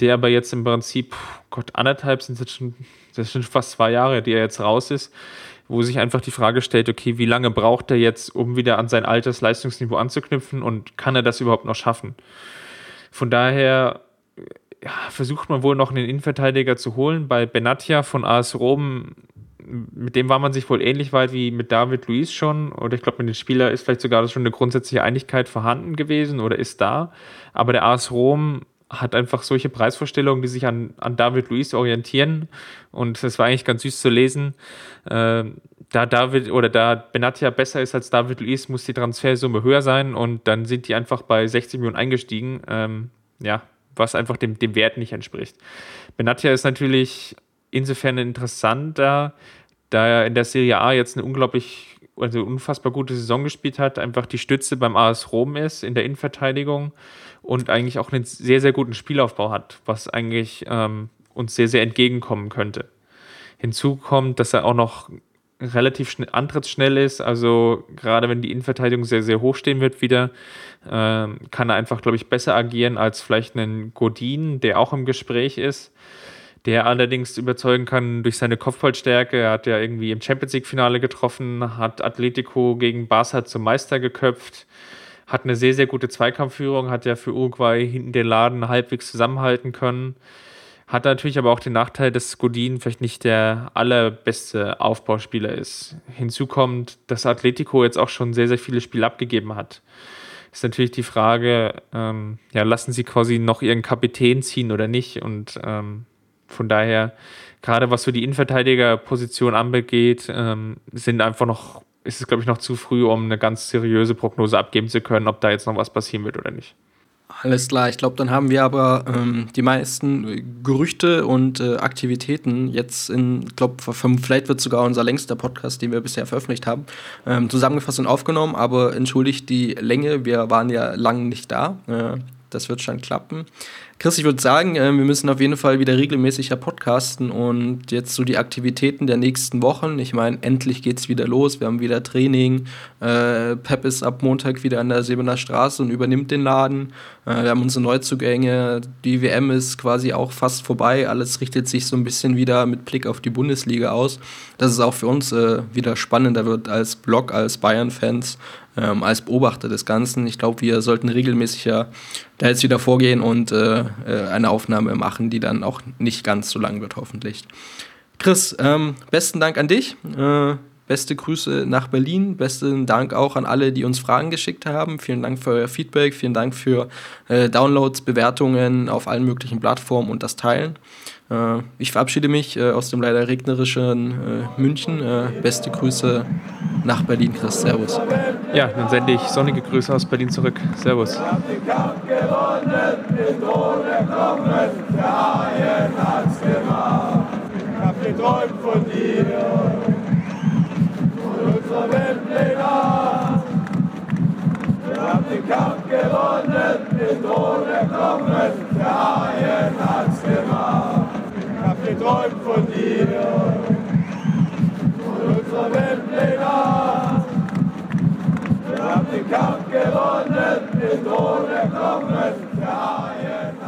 der aber jetzt im Prinzip, Gott, anderthalb sind es schon, das sind fast zwei Jahre, die er jetzt raus ist wo sich einfach die Frage stellt, okay, wie lange braucht er jetzt, um wieder an sein altes Leistungsniveau anzuknüpfen und kann er das überhaupt noch schaffen? Von daher ja, versucht man wohl noch einen Innenverteidiger zu holen. Bei Benatia von AS Rom, mit dem war man sich wohl ähnlich weit wie mit David Luiz schon. Oder ich glaube, mit dem Spieler ist vielleicht sogar schon eine grundsätzliche Einigkeit vorhanden gewesen oder ist da. Aber der AS Rom hat einfach solche Preisvorstellungen, die sich an, an David Luiz orientieren. Und das war eigentlich ganz süß zu lesen. Äh, da David oder da Benatia besser ist als David Luiz, muss die Transfersumme höher sein und dann sind die einfach bei 60 Millionen eingestiegen. Ähm, ja, was einfach dem, dem Wert nicht entspricht. Benatia ist natürlich insofern interessanter, da er in der Serie A jetzt eine unglaublich, also unfassbar gute Saison gespielt hat, einfach die Stütze beim AS Rom ist in der Innenverteidigung und eigentlich auch einen sehr, sehr guten Spielaufbau hat, was eigentlich ähm, uns sehr, sehr entgegenkommen könnte. Hinzu kommt, dass er auch noch relativ schnell, antrittsschnell ist, also gerade wenn die Innenverteidigung sehr, sehr hoch stehen wird wieder, äh, kann er einfach, glaube ich, besser agieren als vielleicht ein Godin, der auch im Gespräch ist, der allerdings überzeugen kann durch seine Kopfballstärke. Er hat ja irgendwie im Champions League-Finale getroffen, hat Atletico gegen Barca zum Meister geköpft hat eine sehr, sehr gute Zweikampfführung, hat ja für Uruguay hinten den Laden halbwegs zusammenhalten können. Hat natürlich aber auch den Nachteil, dass Godin vielleicht nicht der allerbeste Aufbauspieler ist. Hinzu kommt, dass Atletico jetzt auch schon sehr, sehr viele Spiele abgegeben hat. Ist natürlich die Frage, ähm, ja, lassen sie quasi noch ihren Kapitän ziehen oder nicht? Und ähm, von daher, gerade was so die Innenverteidigerposition angeht, ähm, sind einfach noch ist es, glaube ich, noch zu früh, um eine ganz seriöse Prognose abgeben zu können, ob da jetzt noch was passieren wird oder nicht. Alles klar, ich glaube, dann haben wir aber ähm, die meisten Gerüchte und äh, Aktivitäten jetzt in, ich glaube, vielleicht wird sogar unser längster Podcast, den wir bisher veröffentlicht haben, ähm, zusammengefasst und aufgenommen, aber entschuldigt die Länge, wir waren ja lang nicht da. Äh, Das wird schon klappen. Chris, ich würde sagen, äh, wir müssen auf jeden Fall wieder regelmäßiger podcasten und jetzt so die Aktivitäten der nächsten Wochen. Ich meine, endlich geht es wieder los. Wir haben wieder Training. Äh, Pep ist ab Montag wieder an der Sebener Straße und übernimmt den Laden. Äh, wir haben unsere Neuzugänge. Die WM ist quasi auch fast vorbei. Alles richtet sich so ein bisschen wieder mit Blick auf die Bundesliga aus. Dass es auch für uns äh, wieder spannender wird als Blog, als Bayern-Fans ähm, als Beobachter des Ganzen. Ich glaube, wir sollten regelmäßiger da jetzt wieder vorgehen und äh, äh, eine Aufnahme machen, die dann auch nicht ganz so lang wird, hoffentlich. Chris, ähm, besten Dank an dich. Äh, beste Grüße nach Berlin. Besten Dank auch an alle, die uns Fragen geschickt haben. Vielen Dank für euer Feedback. Vielen Dank für äh, Downloads, Bewertungen auf allen möglichen Plattformen und das Teilen ich verabschiede mich aus dem leider regnerischen München. beste Grüße nach Berlin, Chris. Servus. Ja, dann sende ich sonnige Grüße aus Berlin zurück. Servus. den Kampf gewonnen, den Tod erkommen, der Haien hat's gemacht träumt von dir und unserer Weltpläne. Wir haben den Kampf gewonnen, den Tod erkommen, der Haien.